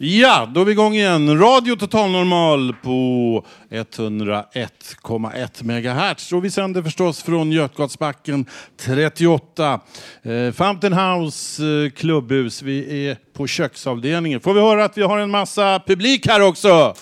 Ja, då är vi igång igen. Radio Total Normal på 101,1 MHz. Och vi sänder förstås från Götgatsbacken 38. Eh, Fountain House eh, klubbhus. Vi är på köksavdelningen. Får vi höra att vi har en massa publik här också?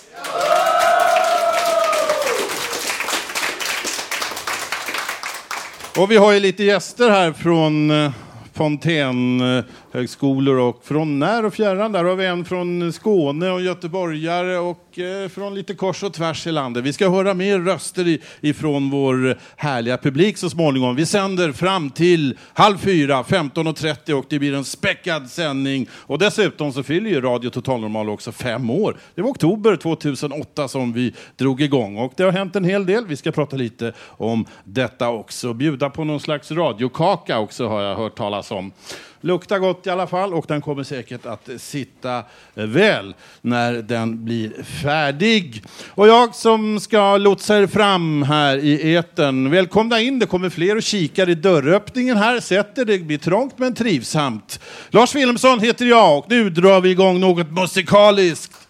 Och vi har ju lite gäster här från eh, eh högskolor och från när och fjärran. Där har vi en från Skåne och göteborgare och eh, från lite kors och tvärs i landet. Vi ska höra mer röster ifrån vår härliga publik så småningom. Vi sänder fram till halv fyra, 15.30 och det blir en späckad sändning. Och dessutom så fyller ju Radio Total Normal också fem år. Det var oktober 2008 som vi drog igång och det har hänt en hel del. Vi ska prata lite om detta också. Bjuda på någon slags radiokaka också har jag hört talas om. Luktar gott i alla fall och den kommer säkert att sitta väl när den blir färdig. Och jag som ska lotsa er fram här i eten. välkomna in. Det kommer fler och kikar i dörröppningen här. Sätt er, det blir trångt men trivsamt. Lars Wilhelmsson heter jag och nu drar vi igång något musikaliskt.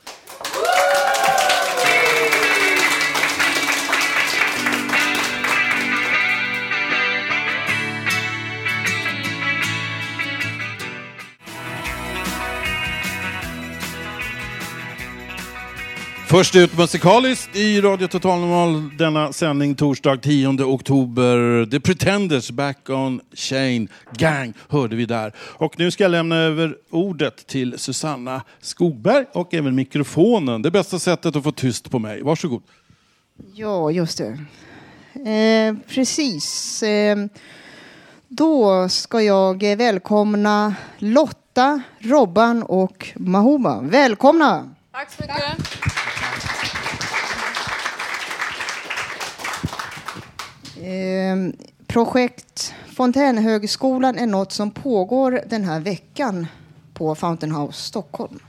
Först ut musikaliskt i Radio Total Normal denna sändning torsdag 10 oktober. The Pretenders Back on Chain Gang hörde vi där. Och nu ska jag lämna över ordet till Susanna Skogberg och även mikrofonen. Det bästa sättet att få tyst på mig. Varsågod. Ja, just det. Eh, precis. Eh, då ska jag välkomna Lotta, Robban och Mahuba. Välkomna! Tack så mycket. Eh, projekt Fontänhögskolan är något som pågår den här veckan på Fountain House Stockholm.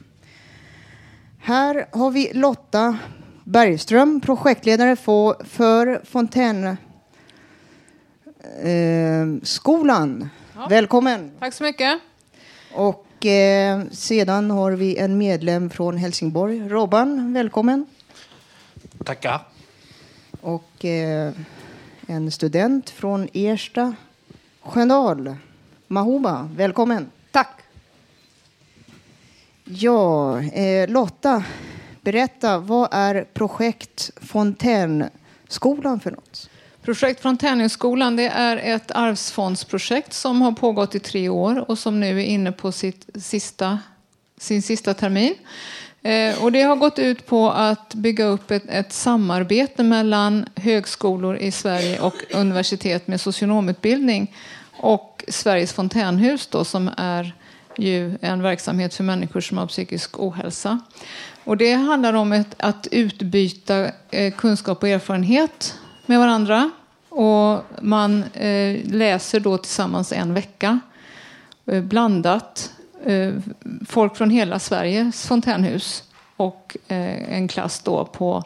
Här har vi Lotta Bergström, projektledare för, för Fontänskolan. Eh, Ja. Välkommen! Tack så mycket. Och eh, sedan har vi en medlem från Helsingborg, Robban. Välkommen! Tackar. Och eh, en student från Ersta Sköndal, Mahuba. Välkommen! Tack. Ja, eh, Lotta, berätta, vad är projekt Fontänskolan för något? Projekt Fontänhögskolan det är ett arvsfondsprojekt som har pågått i tre år och som nu är inne på sitt sista, sin sista termin. Eh, och det har gått ut på att bygga upp ett, ett samarbete mellan högskolor i Sverige och universitet med socionomutbildning och Sveriges fontänhus då, som är ju en verksamhet för människor som har psykisk ohälsa. Och det handlar om ett, att utbyta eh, kunskap och erfarenhet med varandra. Och man eh, läser då tillsammans en vecka blandat. Eh, folk från hela Sveriges fontänhus och eh, en klass då på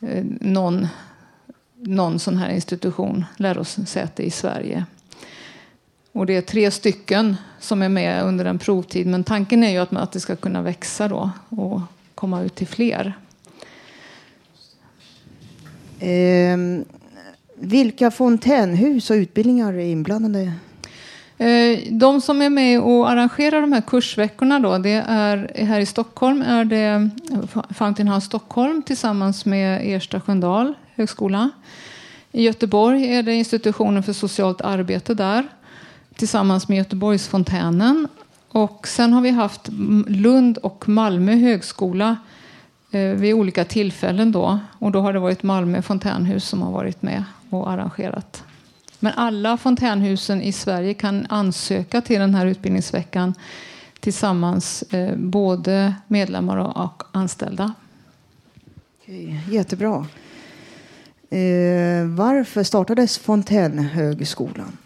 eh, någon, någon sån här institution, lärosäte i Sverige. Och det är tre stycken som är med under en provtid. Men tanken är ju att, att det ska kunna växa då och komma ut till fler. Eh, vilka fontänhus och utbildningar är inblandade? Eh, de som är med och arrangerar de här kursveckorna då, det är här i Stockholm är det Fountain House Stockholm tillsammans med Ersta Sköndal högskola. I Göteborg är det institutionen för socialt arbete där tillsammans med Göteborgsfontänen. Och sen har vi haft Lund och Malmö högskola eh, vid olika tillfällen då. Och då har det varit Malmö fontänhus som har varit med och arrangerat men alla fontänhusen i Sverige kan ansöka till den här utbildningsveckan tillsammans, eh, både medlemmar och anställda. Okej, jättebra. Eh, varför startades Fontänhögskolan?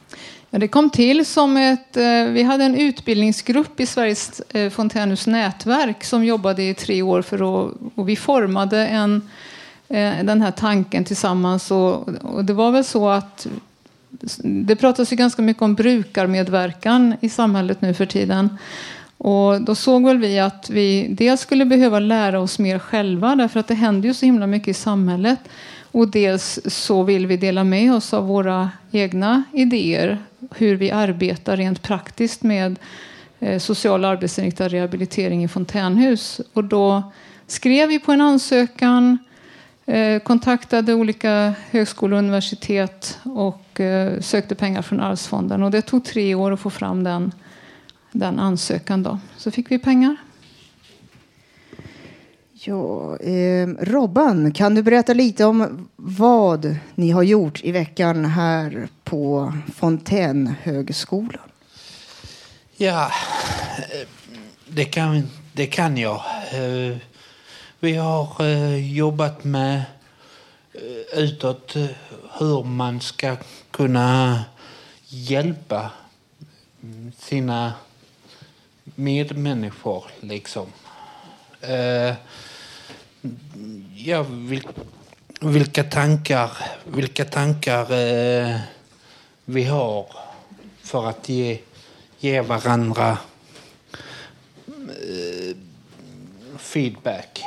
Ja, det kom till som ett... Eh, vi hade en utbildningsgrupp i Sveriges Fontänhus nätverk som jobbade i tre år för att... Och vi formade en, den här tanken tillsammans. Och, och det var väl så att... Det pratas ju ganska mycket om brukarmedverkan i samhället nu för tiden. Och då såg väl vi att vi dels skulle behöva lära oss mer själva därför att det händer ju så himla mycket i samhället. Och dels så vill vi dela med oss av våra egna idéer hur vi arbetar rent praktiskt med eh, social och arbetsinriktad rehabilitering i fontänhus. Och då skrev vi på en ansökan, eh, kontaktade olika högskolor och universitet och eh, sökte pengar från Arvsfonden. Och det tog tre år att få fram den, den ansökan. Då. Så fick vi pengar. Ja, eh, Robban, kan du berätta lite om vad ni har gjort i veckan här på Fontänhögskolan? Ja, det kan, det kan jag. Eh, Vi har eh, jobbat med utåt hur man ska kunna hjälpa sina medmänniskor. Liksom. Eh, Ja, vil, vilka tankar, vilka tankar eh, vi har för att ge, ge varandra eh, feedback.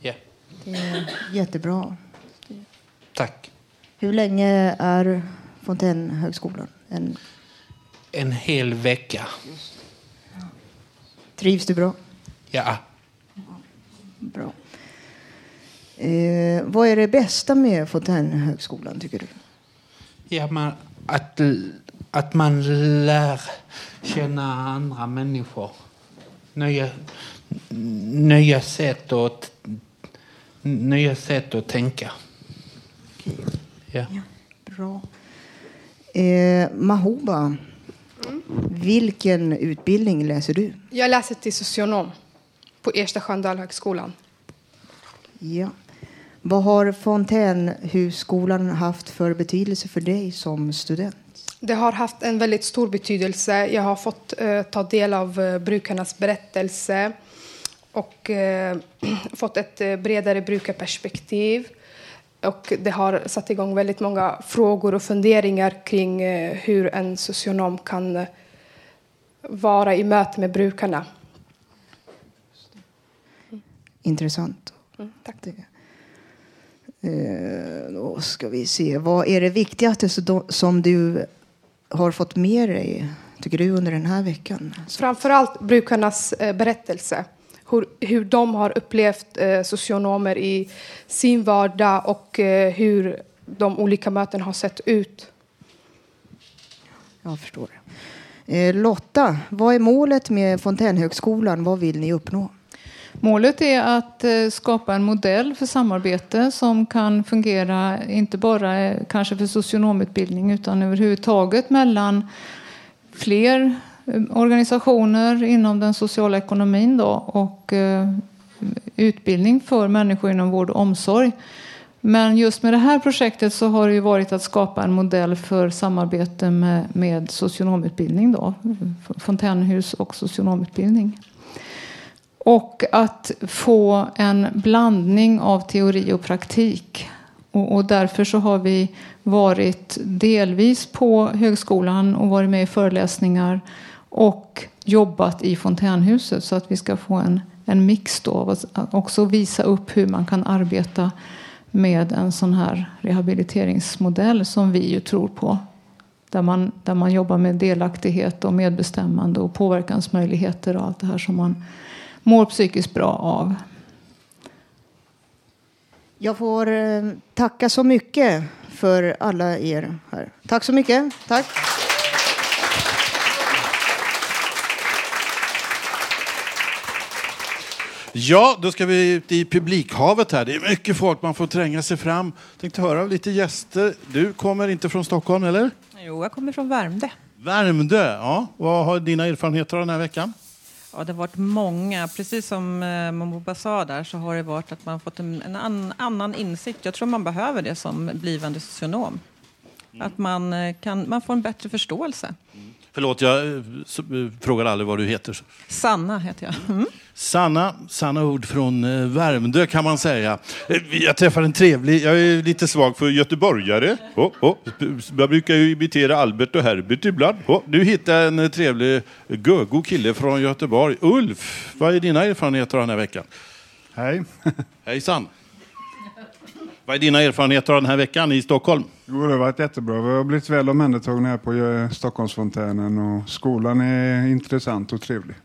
Ja, Jättebra. Tack. Hur länge är Fontänhögskolan? En, En hel vecka. trivs du bra? Ja. Bra. Eh, vad är det bästa med Fontänhögskolan, tycker du? Ja, man, att, att man lär känna andra människor. Nya, nya, sätt att, nya sätt att tänka. Ja. Bra. Eh, Mahoba, vilken utbildning läser du? Jag läser till socionom på Ersta Sköndalhögskolan. Ja. Vad har Fontänhusskolan haft för betydelse för dig som student? Det har haft en väldigt stor betydelse. Jag har fått eh, ta del av eh, brukarnas berättelse och eh, fått ett eh, bredare brukarperspektiv. Och det har satt igång väldigt många frågor och funderingar kring eh, hur en socionom kan eh, vara i möte med brukarna. Intressant. Mm, tack. Det. Eh, då ska vi se. Vad är det viktigaste som du har fått med dig, tycker du, under den här veckan? Framförallt brukarnas eh, berättelse. Hur, hur de har upplevt eh, socionomer i sin vardag och eh, hur de olika möten har sett ut. Jag förstår. Eh, Lotta, vad är målet med Fontänhögskolan? Vad vill ni uppnå? Målet är att eh, skapa en modell för samarbete som kan fungera inte bara eh, kanske för socionomutbildning utan överhuvudtaget mellan fler Eh, organisationer inom den sociala ekonomin då, och eh, utbildning för människor inom vård och omsorg. Men just med det här projektet så har det ju varit att skapa en modell för samarbete med, med socionomutbildning då, fontänhus och socionomutbildning. Och att få en blandning av teori och praktik. Och, och därför så har vi varit delvis på högskolan och varit med i föreläsningar och jobbat i fontänhuset så att vi ska få en, en mix då och också visa upp hur man kan arbeta med en sån här rehabiliteringsmodell som vi ju tror på. Där man, där man jobbar med delaktighet och medbestämmande och påverkansmöjligheter och allt det här som man mår psykiskt bra av. Jag får eh, tacka så mycket för alla er här. Tack så mycket. Tack. Ja, då ska vi ut i publikhavet här. Det är mycket folk, man får tränga sig fram. Tänkte höra av lite gäster. Du kommer inte från Stockholm, eller? Jo, jag kommer från Värmdö. Värmdö, ja. Vad har dina erfarenheter av den här veckan? Ja, det har varit många. Precis som eh, Momoba sa där så har det varit att man fått en, en an, annan insikt. Jag tror man behöver det som blivande socionom. Att man, eh, kan, man får en bättre förståelse. Förlåt, jag eh, eh, frågar aldrig vad du heter. Sanna heter jag. Mm. Sanna, sanna ord från eh, Värmdö kan man säga. Jag träffar en trevlig, jag är lite svag för göteborgare. Oh, oh. Jag brukar ju imitera Albert och Herbert ibland. Oh, nu hittar jag en trevlig gögo kille från Göteborg. Ulf, vad är dina erfarenheter av den här veckan? Hej. Hejsan. Vad är dina erfarenheter av den här veckan i Stockholm? Jo, det har varit jättebra. Vi har blivit väl omhändertagna här på eh, Stockholmsfontänen och skolan är intressant och trevlig.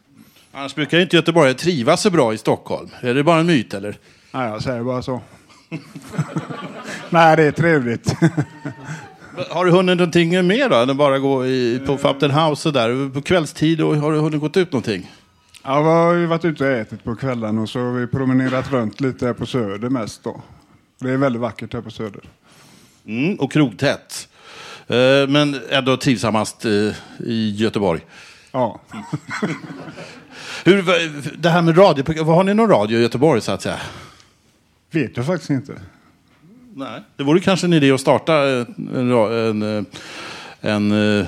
Annars brukar inte göteborgare trivas så bra i Stockholm. Är det bara en myt eller? Nej, jag säger bara så. Nej, det är trevligt. Har du hunnit någonting mer då? Än bara gå i, på Fountain House och där på kvällstid? Och har du hunnit gått ut någonting? Ja, vi har varit ute och ätit på kvällen och så har vi promenerat runt lite här på Söder mest då. Det är väldigt vackert här på Söder. Mm, och krogtätt. Eh, men ändå trivsammast eh, i Göteborg. Ja. Hur, det här med radio, har ni någon radio i Göteborg så att säga? Vet jag faktiskt inte. Nej. Det vore kanske en idé att starta eh, en, en, en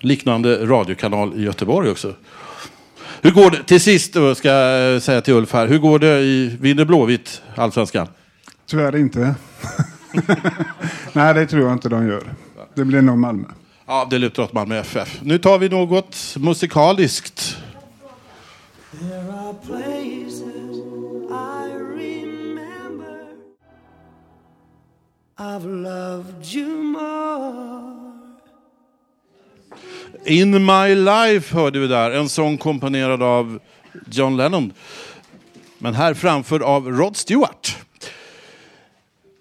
liknande radiokanal i Göteborg också. Hur går det, till sist då ska jag säga till Ulf här, hur går det i, vinner Blåvitt allsvenskan? Tyvärr inte. Nej, det tror jag inte de gör. Det blir nog Malmö. Ja, det lutar åt Malmö FF. Nu tar vi något musikaliskt. In My Life hörde vi där, en sång komponerad av John Lennon. Men här framförd av Rod Stewart.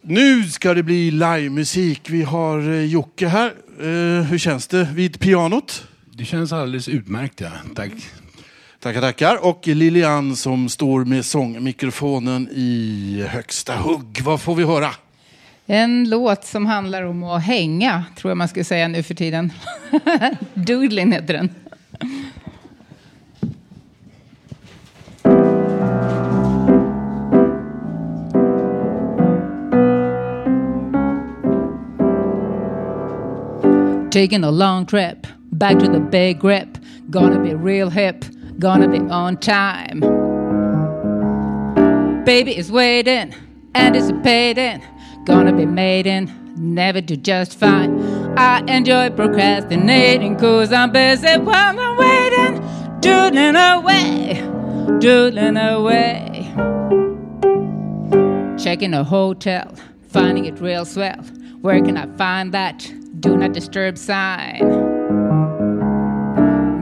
Nu ska det bli livemusik. Vi har eh, Jocke här. Eh, hur känns det vid pianot? Det känns alldeles utmärkt, ja. Tack. Tackar, tackar. Och Lilian som står med sångmikrofonen i högsta hugg. Vad får vi höra? En låt som handlar om att hänga, tror jag man skulle säga nu för tiden. Doodlin heter den. Taking a long trip back to the big Grip. Gonna be real hip, gonna be on time. Baby is waiting, anticipating, gonna be maiden, never do just fine. I enjoy procrastinating, cause I'm busy while I'm waiting, doodling away, doodling away. Checking a hotel, finding it real swell. Where can I find that do not disturb sign?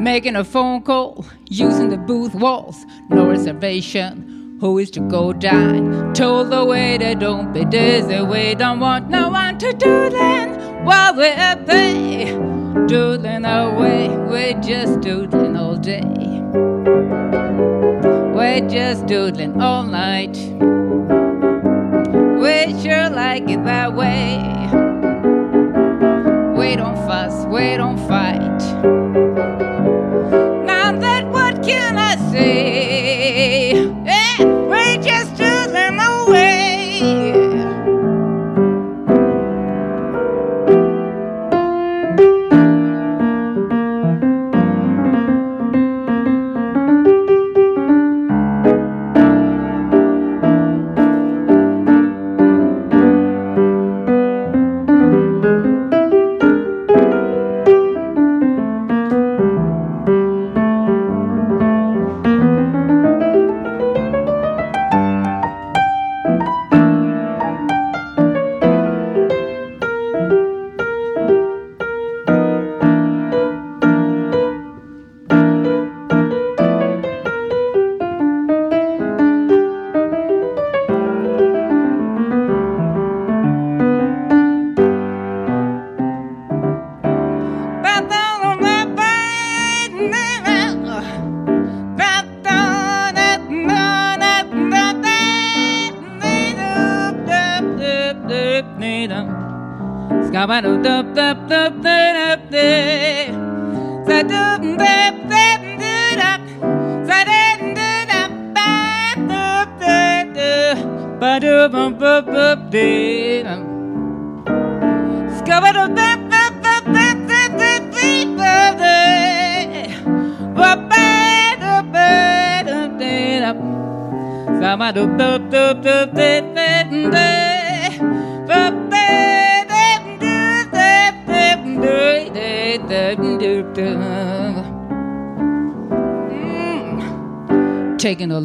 Making a phone call, using the booth walls, no reservation. Who is to go dine? Told the waiter, don't be dizzy, we don't want no one to doodling while we're up there. Doodling away, we're just doodling all day. We're just doodling all night. We sure like it that way. We don't fuss, we don't fight. Now that what can I say?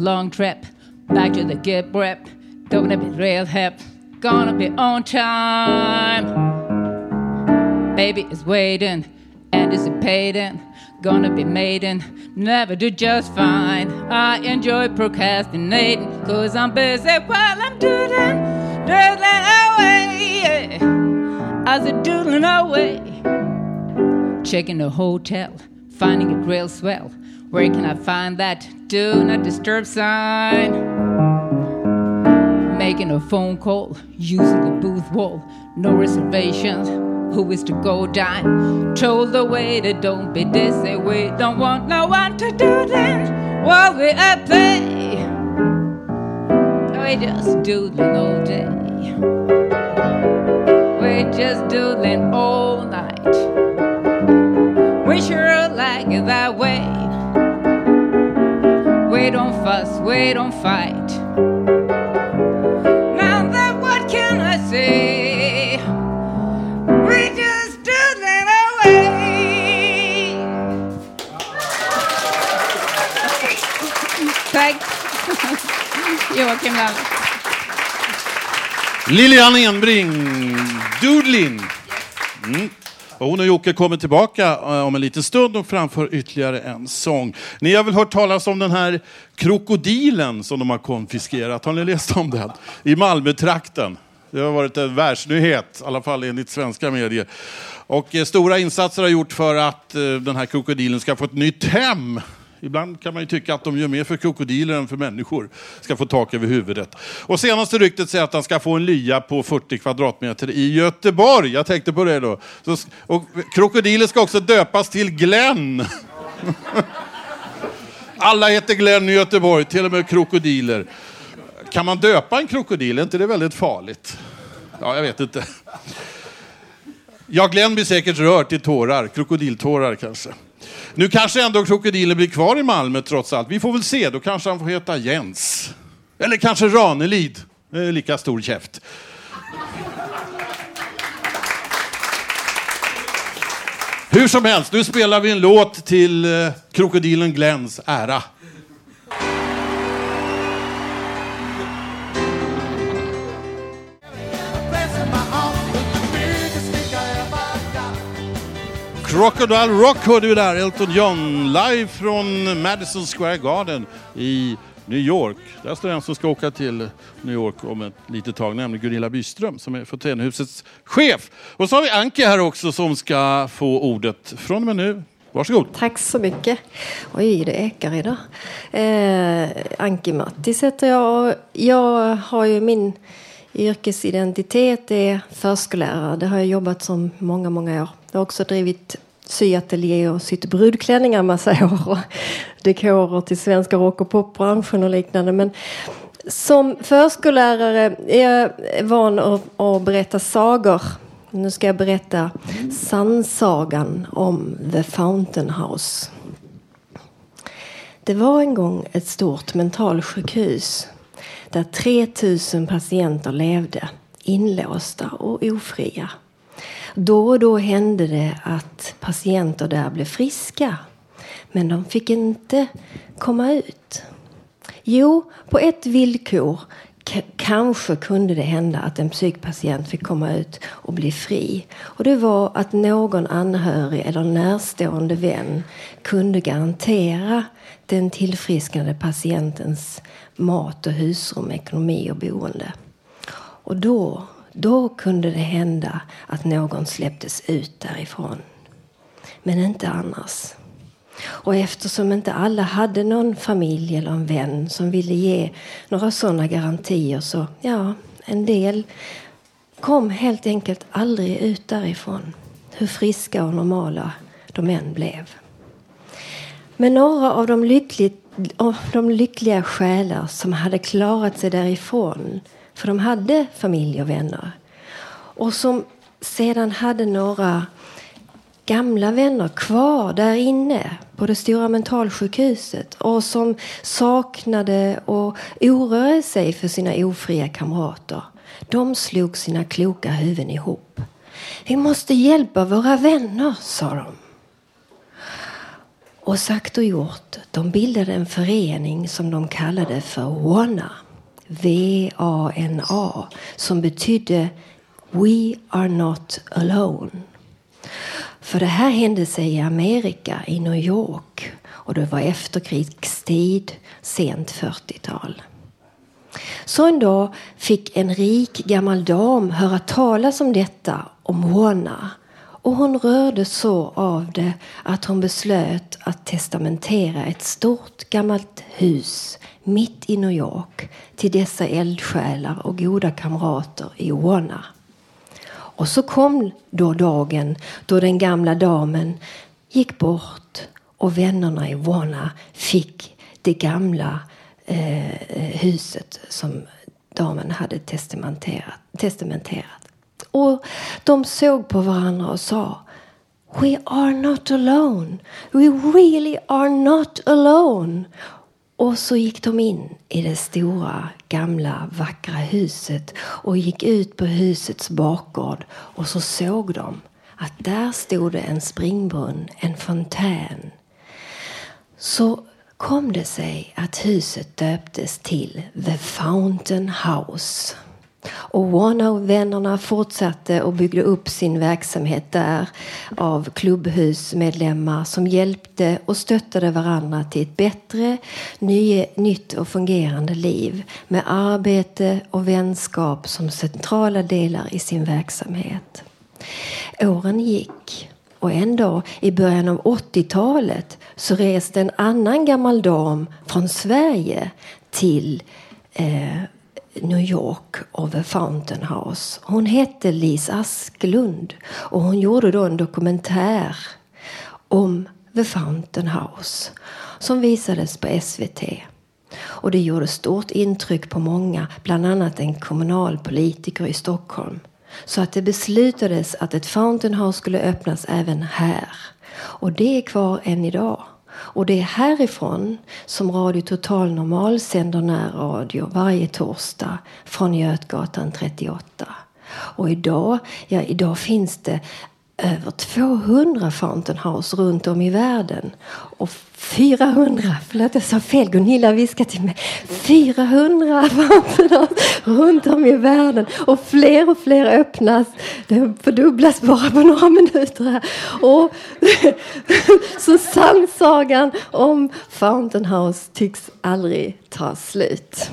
Long trip back to the get rep. Gonna be real hip, gonna be on time. Baby is waiting, anticipating, gonna be maiden, never do just fine. I enjoy procrastinating, cause I'm busy while I'm doodling, doodling away. I was doodling away. Checking the hotel, finding it real swell. Where can I find that do not disturb sign? Making a phone call, using the booth wall, no reservations. Who is to go dine? Told the waiter, don't be dizzy. We don't want no one to do that while we are pay. We just doodling all day. We just doodling all night. We sure like it that way. We don't fuss, we don't fight. Now then, what can I say? We just doodling away. Tack. Joakim Lamm. Lilian Enbring, Doodlin. Mm. Hon och Jocke kommer tillbaka eh, om en liten stund och framför ytterligare en sång. Ni har väl hört talas om den här krokodilen som de har konfiskerat? Har ni läst om den? I Malmötrakten. Det har varit en världsnyhet, i alla fall enligt svenska medier. Och eh, stora insatser har gjorts för att eh, den här krokodilen ska få ett nytt hem. Ibland kan man ju tycka att de gör mer för krokodiler än för människor. Ska få tak över huvudet. Och senaste ryktet säger att han ska få en lya på 40 kvadratmeter i Göteborg. Jag tänkte på det då. Så, och krokodiler ska också döpas till Glenn. Alla heter Glenn i Göteborg, till och med krokodiler. Kan man döpa en krokodil? Är inte det väldigt farligt? Ja, jag vet inte. Ja, Glenn blir säkert rörd till tårar. Krokodiltårar kanske. Nu kanske ändå krokodilen blir kvar i Malmö trots allt. Vi får väl se. Då kanske han får heta Jens. Eller kanske Ranelid. Lika stor käft. Hur som helst, nu spelar vi en låt till eh, krokodilen Glens ära. Crocodile Rock hörde vi där, Elton John, live från Madison Square Garden i New York. Där står en som ska åka till New York om ett litet tag, nämligen Gunilla Byström som är Fontänhusets chef. Och så har vi Anki här också som ska få ordet från och med nu. Varsågod. Tack så mycket. Oj, det ekar idag. Eh, Anki Mattis heter jag och jag har ju min yrkesidentitet är förskollärare. Det har jag jobbat som många, många år. Jag har också drivit syateljé och sytt brudklänningar en massa år. Och dekorer till svenska rock och popbranschen och liknande. Men som förskollärare är jag van att, att berätta sagor. Nu ska jag berätta sannsagan om The Fountain House. Det var en gång ett stort mentalsjukhus där 3000 patienter levde inlåsta och ofria. Då och då hände det att patienter där blev friska. Men de fick inte komma ut. Jo, på ett villkor K kanske kunde det hända att en psykpatient fick komma ut och bli fri. Och det var att någon anhörig eller närstående vän kunde garantera den tillfrisknade patientens mat och husrum, ekonomi och boende. Och då, då kunde det hända att någon släpptes ut därifrån. Men inte annars. Och eftersom inte alla hade någon familj eller en vän som ville ge några sådana garantier så, ja, en del kom helt enkelt aldrig ut därifrån. Hur friska och normala de än blev. Men några av de, lyckligt, av de lyckliga själar som hade klarat sig därifrån, för de hade familj och vänner, och som sedan hade några gamla vänner kvar där inne på det stora mentalsjukhuset och som saknade och oroade sig för sina ofria kamrater. De slog sina kloka huvuden ihop. Vi måste hjälpa våra vänner, sa de. Och sagt och gjort, de bildade en förening som de kallade för WANA. V-A-N-A. Som betydde We are not alone. För det här hände sig i Amerika, i New York. Och det var efterkrigstid, sent 40-tal. Så en dag fick en rik gammal dam höra talas om detta, om Juana. Och hon rörde så av det att hon beslöt att testamentera ett stort gammalt hus mitt i New York till dessa eldsjälar och goda kamrater i Warner. Och så kom då dagen då den gamla damen gick bort och vännerna i Juana fick det gamla eh, huset som damen hade testamenterat, testamenterat. Och de såg på varandra och sa We are not alone. We really are not alone. Och så gick de in i det stora, gamla, vackra huset och gick ut på husets bakgård och så såg de att där stod det en springbrunn, en fontän. Så kom det sig att huset döptes till The Fountain House. Och One av vännerna fortsatte och byggde upp sin verksamhet där av klubbhusmedlemmar som hjälpte och stöttade varandra till ett bättre, ny, nytt och fungerande liv med arbete och vänskap som centrala delar i sin verksamhet. Åren gick och en dag i början av 80-talet så reste en annan gammal dam från Sverige till eh, New York of the Fountain House. Hon hette Lis Asklund och hon gjorde då en dokumentär om The Fountain House som visades på SVT. Och det gjorde stort intryck på många, bland annat en kommunalpolitiker i Stockholm. Så att det beslutades att ett Fountain House skulle öppnas även här. Och det är kvar än idag. Och det är härifrån som Radio Total Normal sänder närradio varje torsdag från Götgatan 38. Och idag, ja, idag finns det över 200 Fountain House runt om i världen. Och 400, förlåt jag sa fel, Gunilla viskade till mig. 400 Fountain House runt om i världen. Och fler och fler öppnas. Det fördubblas bara på några minuter här. Och så sannsagan om Fountain House tycks aldrig ta slut.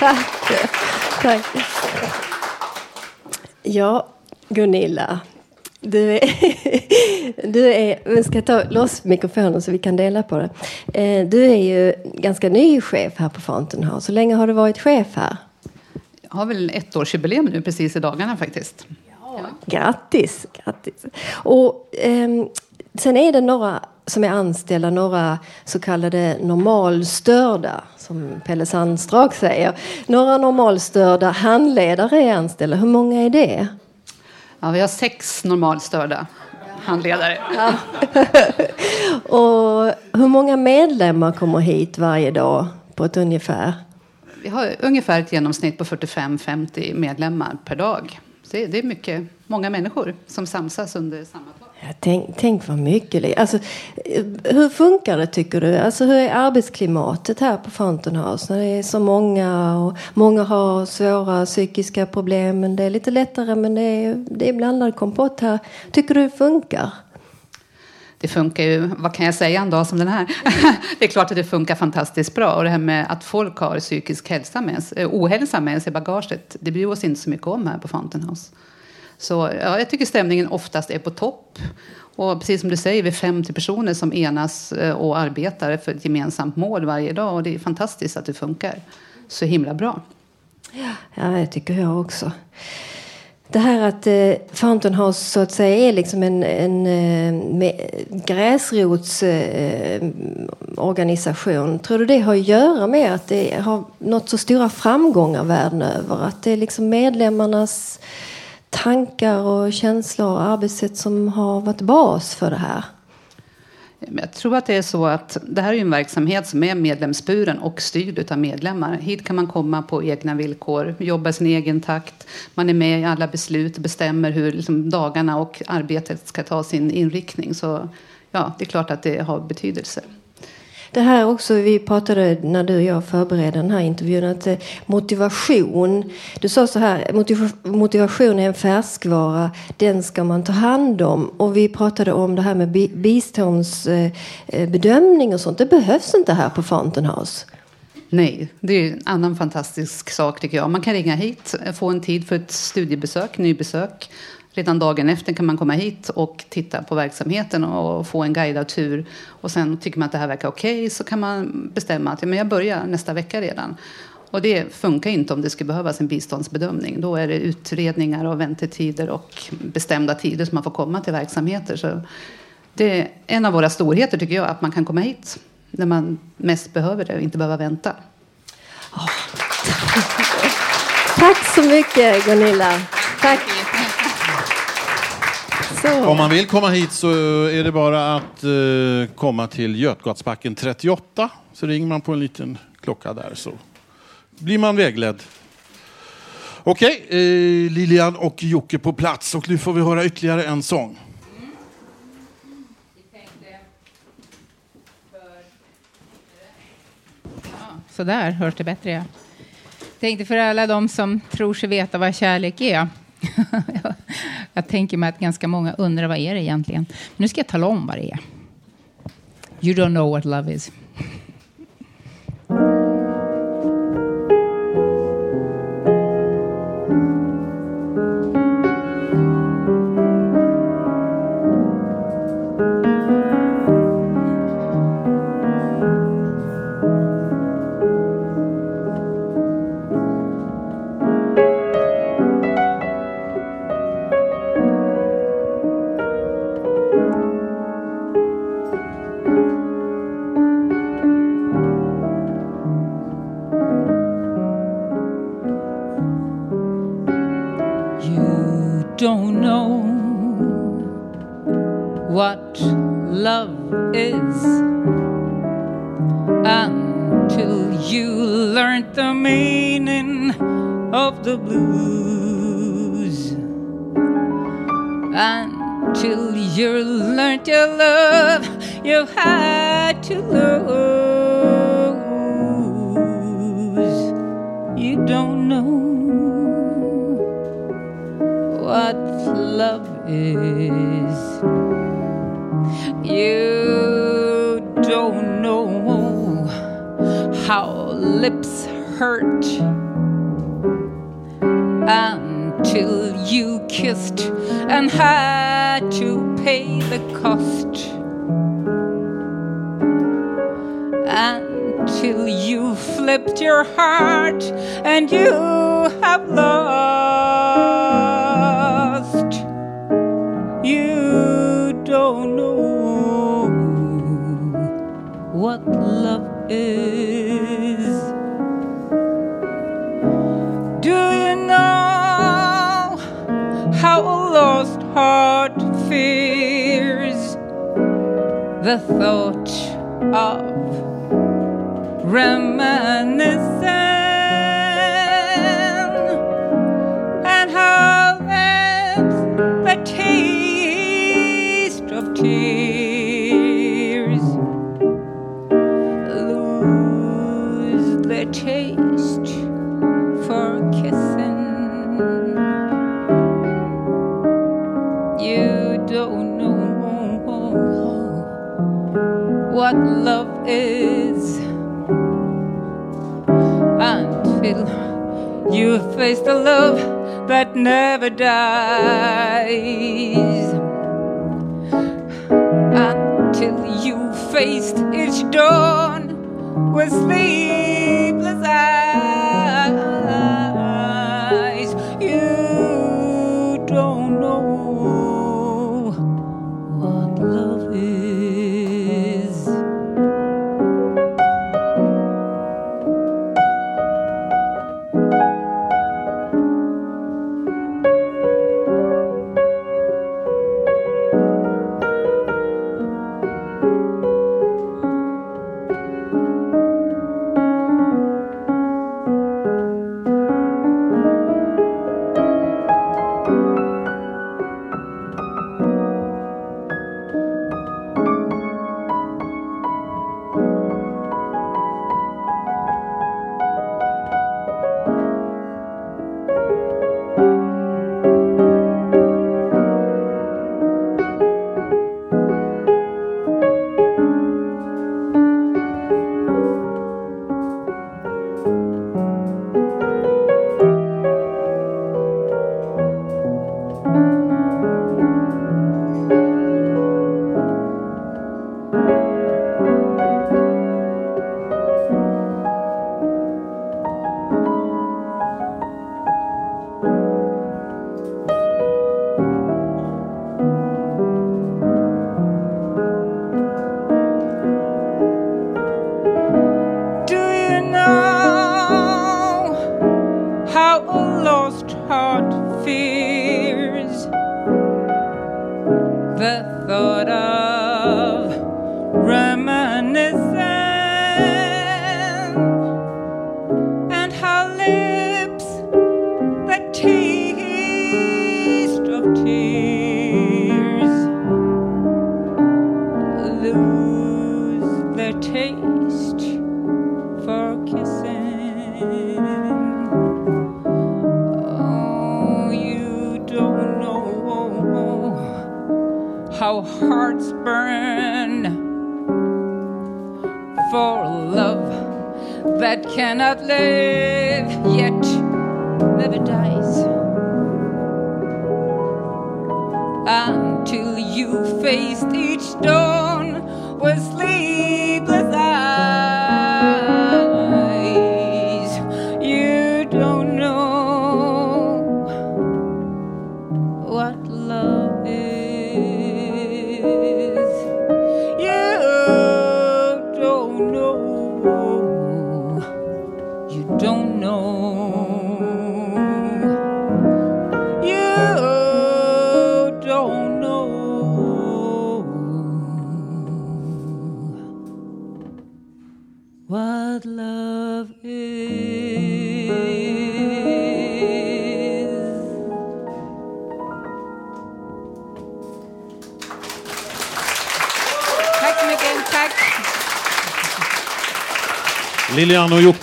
Tack. Tack. Ja, Gunilla. Du är, du är, vi ska ta loss mikrofonen så vi kan dela på det. Eh, du är ju ganska ny chef här på Fountain House. Hur länge har du varit chef här? Jag har väl ett årsjubileum nu precis i dagarna faktiskt. Ja. Grattis! grattis. Och, ehm, sen är det några som är anställda, några så kallade normalstörda, som Pelle Sandstrak säger. Några normalstörda handledare är anställda. Hur många är det? Ja, vi har sex normalstörda handledare. Ja. Och hur många medlemmar kommer hit varje dag på ett ungefär? Vi har ungefär ett genomsnitt på 45-50 medlemmar per dag. Så det är mycket, många människor som samsas under samma tak. Ja, tänk, tänk vad mycket. Alltså, hur funkar det tycker du? Alltså, hur är arbetsklimatet här på Fountain House? När det är så många och många har svåra psykiska problem. Men det är lite lättare men det är, det är blandad kompott här. Tycker du det funkar? Det funkar ju, vad kan jag säga en dag som den här? det är klart att det funkar fantastiskt bra. Och det här med att folk har psykisk hälsa med sig, ohälsa med sig i bagaget, det bryr oss inte så mycket om här på Fountain House. Så ja, jag tycker stämningen oftast är på topp. Och precis som du säger, vi är 50 personer som enas eh, och arbetar för ett gemensamt mål varje dag. Och det är fantastiskt att det funkar. så himla bra. Ja, det tycker jag också. Det här att eh, Fountain House så att säga är liksom en, en eh, gräsrotsorganisation. Eh. Tror du det har att göra med att det har nått så stora framgångar världen över? Att det är liksom medlemmarnas tankar och känslor och arbetssätt som har varit bas för det här? Jag tror att det är så att det här är en verksamhet som är medlemsburen och styrd av medlemmar. Hit kan man komma på egna villkor, jobba i sin egen takt. Man är med i alla beslut och bestämmer hur liksom, dagarna och arbetet ska ta sin inriktning. Så ja, det är klart att det har betydelse. Det här också, vi pratade när du och jag förberedde den här intervjun, att eh, motivation, du sa så här, motivation är en färskvara, den ska man ta hand om. Och vi pratade om det här med biståndsbedömning eh, eh, och sånt, det behövs inte här på Fountain House. Nej, det är en annan fantastisk sak tycker jag. Man kan ringa hit, få en tid för ett studiebesök, nybesök. Redan dagen efter kan man komma hit och titta på verksamheten och få en guidad tur. Och sen tycker man att det här verkar okej så kan man bestämma att ja, men jag börjar nästa vecka redan. Och det funkar inte om det skulle behövas en biståndsbedömning. Då är det utredningar och väntetider och bestämda tider som man får komma till verksamheter. Så det är en av våra storheter tycker jag, att man kan komma hit när man mest behöver det och inte behöva vänta. Tack så mycket Gunilla. Tack. Så. Om man vill komma hit så är det bara att eh, komma till Götgatsbacken 38. Så ringer man på en liten klocka där så blir man vägledd. Okej, eh, Lilian och Jocke på plats och nu får vi höra ytterligare en sång. Så där hörs det bättre. Ja. Tänkte för alla de som tror sig veta vad kärlek är. jag tänker mig att ganska många undrar vad är det egentligen. Men nu ska jag tala om vad det är. You don't know what love is. You have lost. You don't know what love is. Do you know how a lost heart fears the thought of reminiscing face the love that never dies. Until you faced each dawn with sleepless eyes. Cannot live yet. Never dies. Until you faced each dawn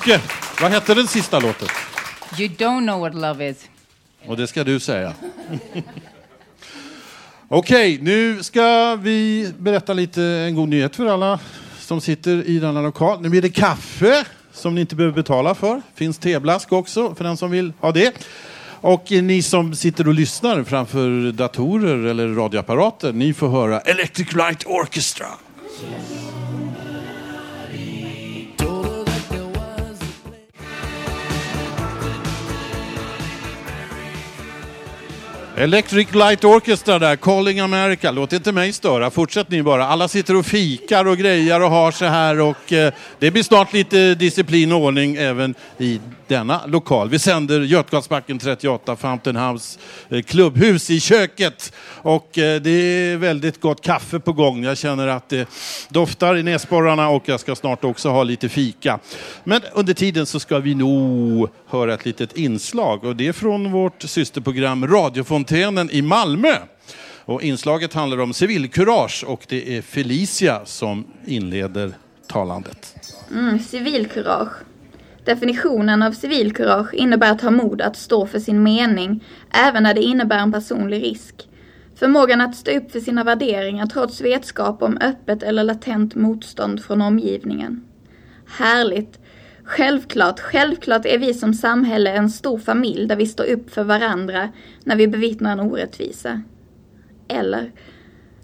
Jocke, vad hette den sista låten? You don't know what love is. Och det ska du säga. Okej, nu ska vi berätta lite en god nyhet för alla som sitter i denna lokal. Nu blir det kaffe som ni inte behöver betala för. Finns teblask också för den som vill ha det. Och ni som sitter och lyssnar framför datorer eller radioapparater, ni får höra Electric Light Orchestra. Electric Light Orchestra där, Calling America. Låt inte mig störa, fortsätt ni bara. Alla sitter och fikar och grejar och har sig här och eh, det blir snart lite disciplin och ordning även i denna lokal. Vi sänder Götgatsbacken 38, Fountain House eh, klubbhus i köket och eh, det är väldigt gott kaffe på gång. Jag känner att det doftar i näsborrarna och jag ska snart också ha lite fika. Men under tiden så ska vi nog höra ett litet inslag och det är från vårt systerprogram Fontänen i Malmö. Och inslaget handlar om civilkurage och det är Felicia som inleder talandet. Mm, civilkurage. Definitionen av civilkurage innebär att ha mod att stå för sin mening, även när det innebär en personlig risk. Förmågan att stå upp för sina värderingar trots vetskap om öppet eller latent motstånd från omgivningen. Härligt! Självklart, självklart är vi som samhälle en stor familj där vi står upp för varandra när vi bevittnar en orättvisa. Eller,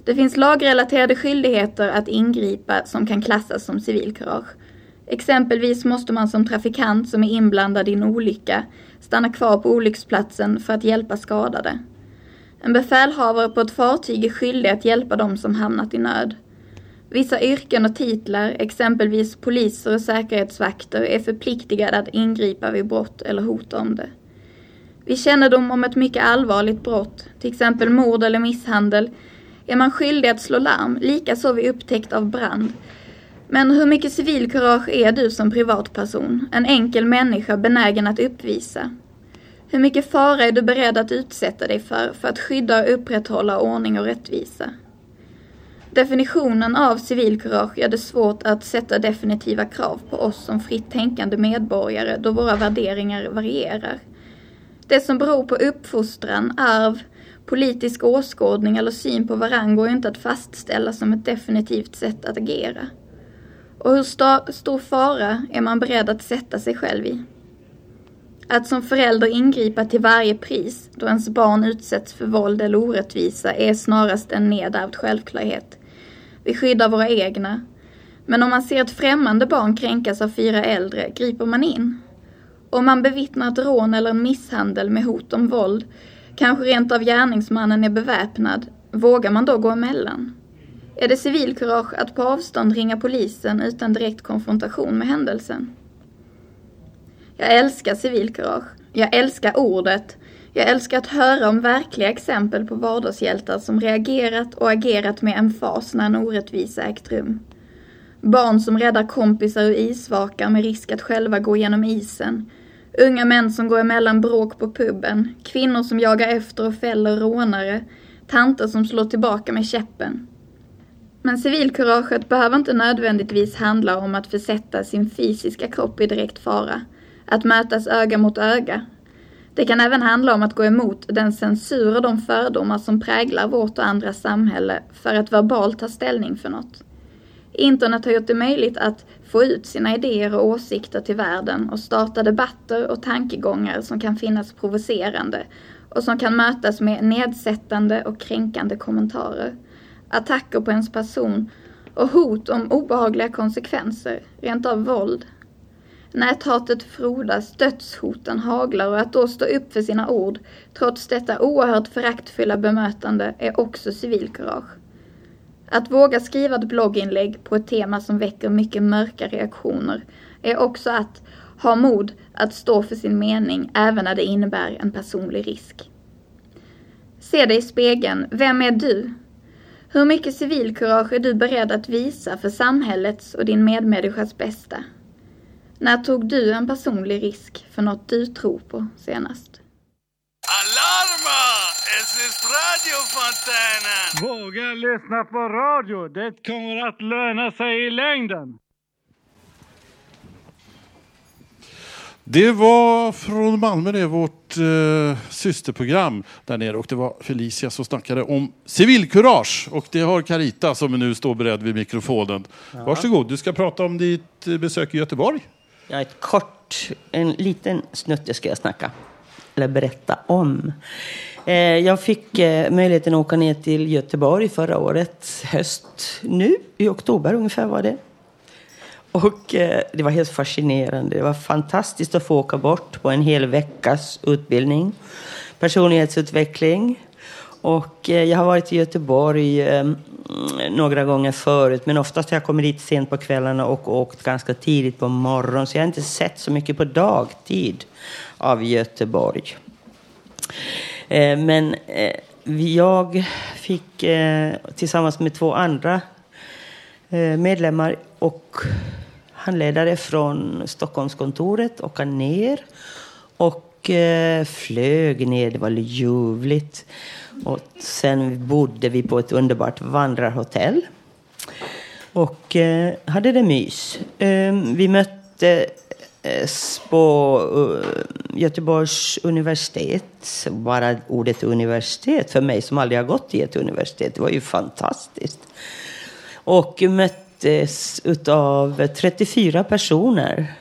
det finns lagrelaterade skyldigheter att ingripa som kan klassas som civilkurage. Exempelvis måste man som trafikant som är inblandad i en olycka stanna kvar på olycksplatsen för att hjälpa skadade. En befälhavare på ett fartyg är skyldig att hjälpa dem som hamnat i nöd. Vissa yrken och titlar, exempelvis poliser och säkerhetsvakter, är förpliktigade att ingripa vid brott eller hot om det. Vid kännedom om ett mycket allvarligt brott, till exempel mord eller misshandel, är man skyldig att slå larm, likaså vid upptäckt av brand. Men hur mycket civilkurage är du som privatperson, en enkel människa benägen att uppvisa? Hur mycket fara är du beredd att utsätta dig för, för att skydda och upprätthålla ordning och rättvisa? Definitionen av civilkurage gör det svårt att sätta definitiva krav på oss som fritt tänkande medborgare då våra värderingar varierar. Det som beror på uppfostran, arv, politisk åskådning eller syn på varandra går inte att fastställa som ett definitivt sätt att agera. Och hur sta- stor fara är man beredd att sätta sig själv i? Att som förälder ingripa till varje pris då ens barn utsätts för våld eller orättvisa är snarast en nedärvd självklarhet. Vi skyddar våra egna. Men om man ser ett främmande barn kränkas av fyra äldre griper man in. Om man bevittnar ett rån eller en misshandel med hot om våld, kanske rent av gärningsmannen är beväpnad, vågar man då gå emellan? Är det civilkurage att på avstånd ringa polisen utan direkt konfrontation med händelsen? Jag älskar civilkurage. Jag älskar ordet. Jag älskar att höra om verkliga exempel på vardagshjältar som reagerat och agerat med emfas när en orättvisa ägt rum. Barn som räddar kompisar ur isvakar med risk att själva gå genom isen. Unga män som går emellan bråk på puben. Kvinnor som jagar efter och fäller rånare. Tanter som slår tillbaka med käppen. Men civilkuraget behöver inte nödvändigtvis handla om att försätta sin fysiska kropp i direkt fara. Att mötas öga mot öga. Det kan även handla om att gå emot den censur och de fördomar som präglar vårt och andras samhälle för att verbalt ta ställning för något. Internet har gjort det möjligt att få ut sina idéer och åsikter till världen och starta debatter och tankegångar som kan finnas provocerande och som kan mötas med nedsättande och kränkande kommentarer, attacker på ens person och hot om obehagliga konsekvenser, rent av våld. Näthatet frodas, dödshoten haglar och att då stå upp för sina ord, trots detta oerhört föraktfulla bemötande, är också civilkurage. Att våga skriva ett blogginlägg på ett tema som väcker mycket mörka reaktioner är också att ha mod att stå för sin mening även när det innebär en personlig risk. Se dig i spegeln, vem är du? Hur mycket civilkurage är du beredd att visa för samhällets och din medmänniskas bästa? När tog du en personlig risk för något du tror på senast? Alarma! SS radiofontänen! Våga lyssna på radio. Det kommer att löna sig i längden. Det var från Malmö, det vårt eh, systerprogram där nere och det var Felicia som snackade om civilkurage och det har Carita som nu står beredd vid mikrofonen. Ja. Varsågod, du ska prata om ditt eh, besök i Göteborg. Ja, ett kort, en liten snutte ska jag snacka, eller berätta om. Eh, jag fick eh, möjligheten att åka ner till Göteborg förra året, höst, nu i oktober ungefär var det. Och eh, det var helt fascinerande. Det var fantastiskt att få åka bort på en hel veckas utbildning, personlighetsutveckling. Och jag har varit i Göteborg Mm, några gånger förut, men oftast har jag kommit dit sent på kvällarna och åkt ganska tidigt på morgonen, så jag har inte sett så mycket på dagtid av Göteborg. Eh, men eh, jag fick eh, tillsammans med två andra medlemmar och handledare från Stockholmskontoret åka ner och flög ner. Det var ljuvligt. Och sen bodde vi på ett underbart vandrarhotell och eh, hade det mys. Eh, vi mötte eh, på eh, Göteborgs universitet. Bara ordet universitet för mig som aldrig har gått i ett universitet, det var ju fantastiskt. Och möttes av 34 personer.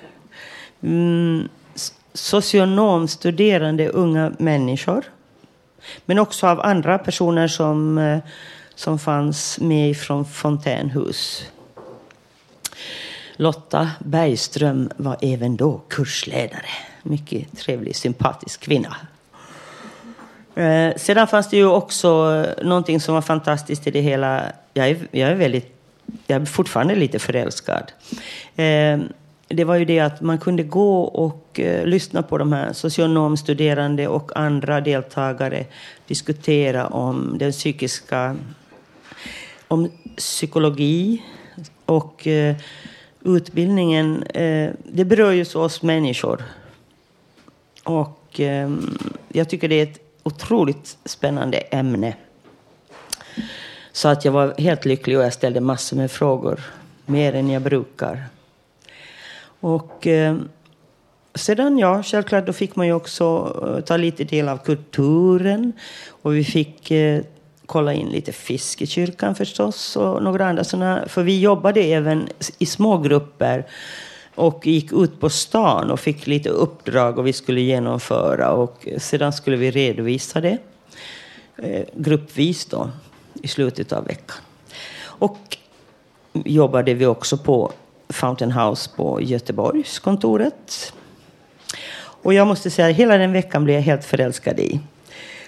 Mm, socionomstuderande unga människor. Men också av andra personer som, eh, som fanns med från Fontänhus. Lotta Bergström var även då kursledare. Mycket trevlig, sympatisk kvinna. Eh, sedan fanns det ju också någonting som var fantastiskt i det hela. Jag är, jag är, väldigt, jag är fortfarande lite förälskad. Eh, det var ju det att man kunde gå och eh, lyssna på de här socionomstuderande och andra deltagare diskutera om den psykiska, om psykologi och eh, utbildningen. Eh, det berör ju så oss människor. Och eh, jag tycker det är ett otroligt spännande ämne. Så att jag var helt lycklig och jag ställde massor med frågor. Mer än jag brukar. Och eh, sedan, ja, självklart, då fick man ju också eh, ta lite del av kulturen. Och vi fick eh, kolla in lite Fiskekyrkan förstås och några andra sådana. För vi jobbade även i små grupper och gick ut på stan och fick lite uppdrag och vi skulle genomföra och sedan skulle vi redovisa det eh, gruppvis då i slutet av veckan. Och jobbade vi också på Fountain House på Göteborgskontoret. Och jag måste säga, hela den veckan blev jag helt förälskad i.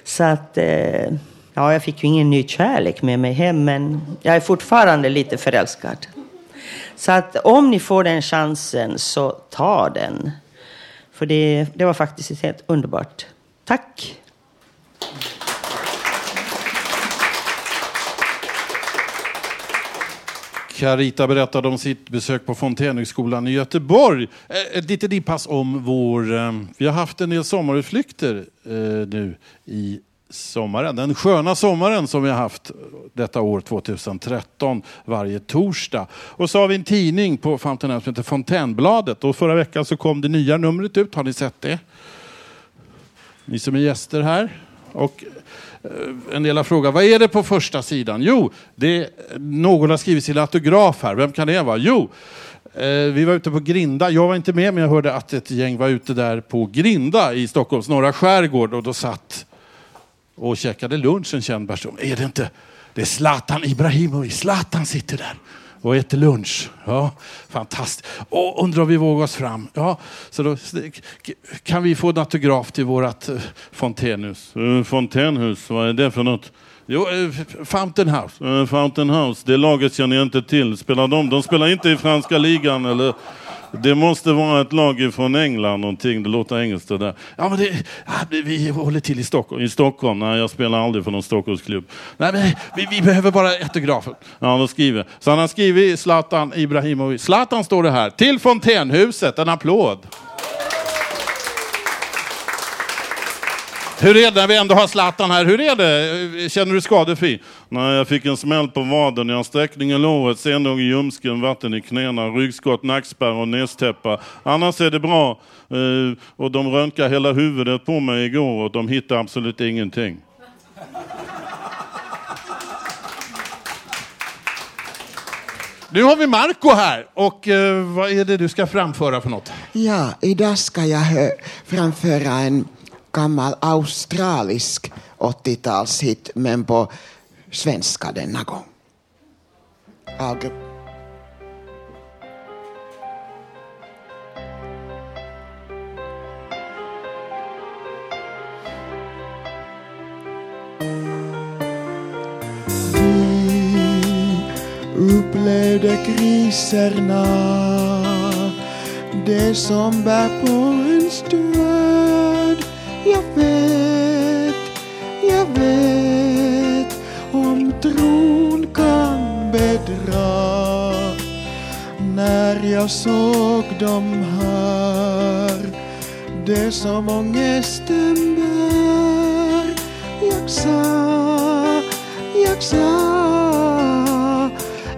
Så att, eh, ja, jag fick ju ingen ny kärlek med mig hem, men jag är fortfarande lite förälskad. Så att om ni får den chansen, så ta den. För det, det var faktiskt helt underbart. Tack! Carita berättade om sitt besök på Fontänhögskolan i Göteborg. Eh, eh, Ett litet inpass om vår... Eh, vi har haft en del sommarutflykter nu i sommaren. Den sköna sommaren som vi har haft detta år 2013 varje torsdag. Och så har vi en tidning på Fountain som heter Fontänbladet. Och förra veckan så kom det nya numret ut. Har ni sett det? Ni som är gäster här. Och Eh, en del har frågat, vad är det på första sidan? Jo, det någon har skrivit sin autograf här. Vem kan det vara? Jo, eh, vi var ute på Grinda. Jag var inte med, men jag hörde att ett gäng var ute där på Grinda i Stockholms norra skärgård. Och då satt och käkade lunch en känd person. Är det inte? Det är Zlatan Ibrahimovic. Zlatan sitter där och äter lunch. Ja, fantastiskt. Och undrar om vi vågar oss fram. Ja, så då kan vi få en autograf till vårt eh, fontänhus. Eh, Fontänhus, vad är det för något? Jo, eh, Fountain House. Fountain House, det laget känner jag inte till. Spelar de? De spelar inte i franska ligan eller? Det måste vara ett lag från England någonting. Det låter engelskt det där. Ja, men det, ja, vi- håller till i Stockholm. I Stockholm? Nej, jag spelar aldrig för någon Stockholmsklubb. Nej, men vi, vi behöver bara autografer. Ja, då skriver. Så han har skrivit Zlatan Ibrahimovic. Zlatan står det här. Till Fontänhuset. En applåd. Hur är det när vi ändå har Zlatan här? Hur är det? Känner du dig skadefri? Nej, jag fick en smäll på vaden. Jag har sträckning i låret, sendag i ljumsken, vatten i knäna, ryggskott, nackspärr och nästäppa. Annars är det bra. Eh, Och de röntgade hela huvudet på mig igår och de hittade absolut ingenting. Nu har vi Marco här och eh, vad är det du ska framföra för något? Ja, idag ska jag hö- framföra en gammal australisk 80-talshit, men på svenska denna gång. Alge- mm, upplevde kriserna. Det som bär på en ström jag vet, jag vet om tron kan bedra. När jag såg dem här Det som ångesten bär. Jag sa, jag sa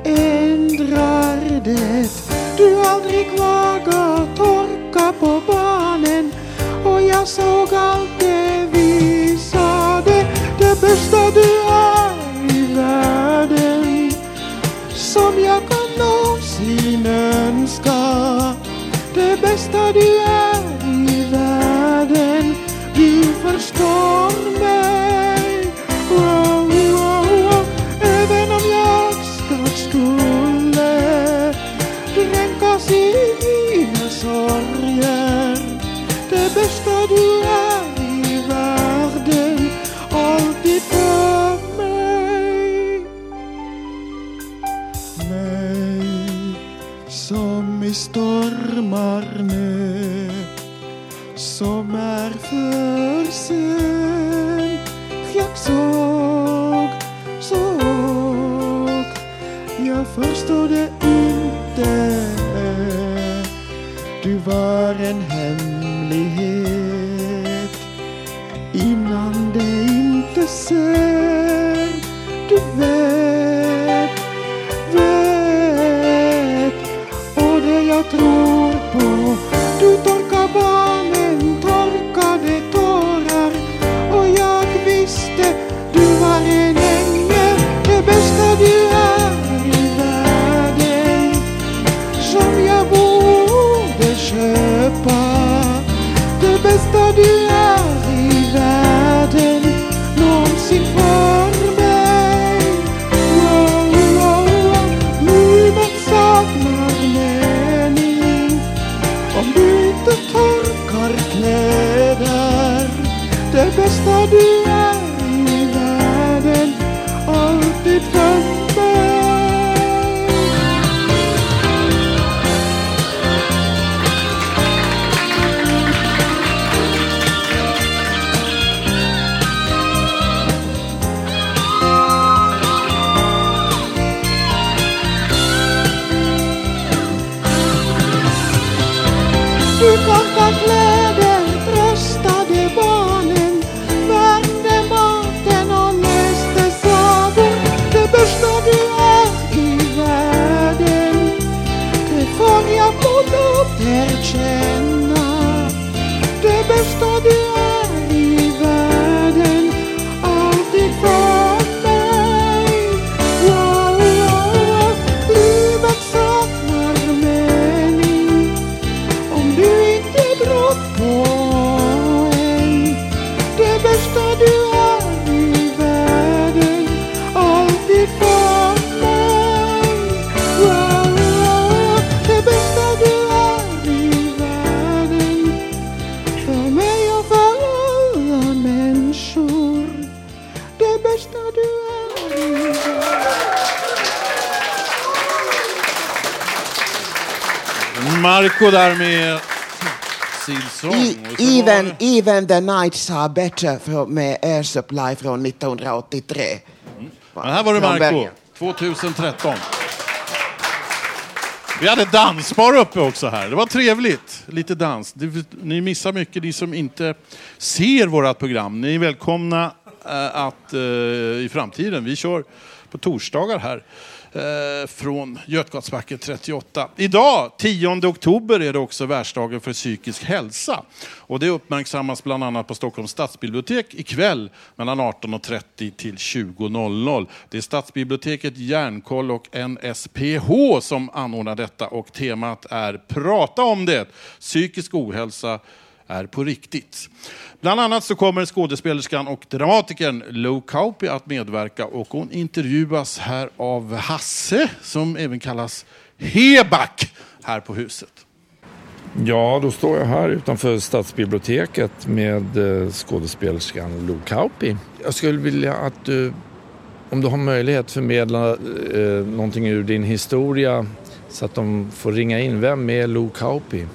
ändrar det. Du aldrig vågar torka på barnen jag såg allt det visade det bästa du är i världen som jag kan någonsin önska det bästa du är stormar nu som är för sen jag såg, såg jag förstod det inte. Du var en tror Marco där med sin sång. Even, even the nights are better för, med Air Supply från 1983. Men här var det Marco, Belgien. 2013. Vi hade dansbar uppe också här. Det var trevligt. Lite dans. Ni missar mycket, ni som inte ser vårat program. Ni är välkomna eh, att eh, i framtiden, vi kör på torsdagar här eh, från Götgatsbacken 38. Idag, 10 oktober, är det också världsdagen för psykisk hälsa. Och det uppmärksammas bland annat på Stockholms stadsbibliotek ikväll mellan 18.30 till 20.00. Det är Stadsbiblioteket, Järnkoll och NSPH som anordnar detta och temat är Prata om det! Psykisk ohälsa är på riktigt. Bland annat så kommer skådespelerskan och dramatikern Lo Kauppi att medverka och hon intervjuas här av Hasse, som även kallas Heback, här på huset. Ja, då står jag här utanför stadsbiblioteket med eh, skådespelerskan Lo Kauppi. Jag skulle vilja att du, om du har möjlighet, förmedla eh, någonting ur din historia så att de får ringa in. Vem är Lo Kauppi?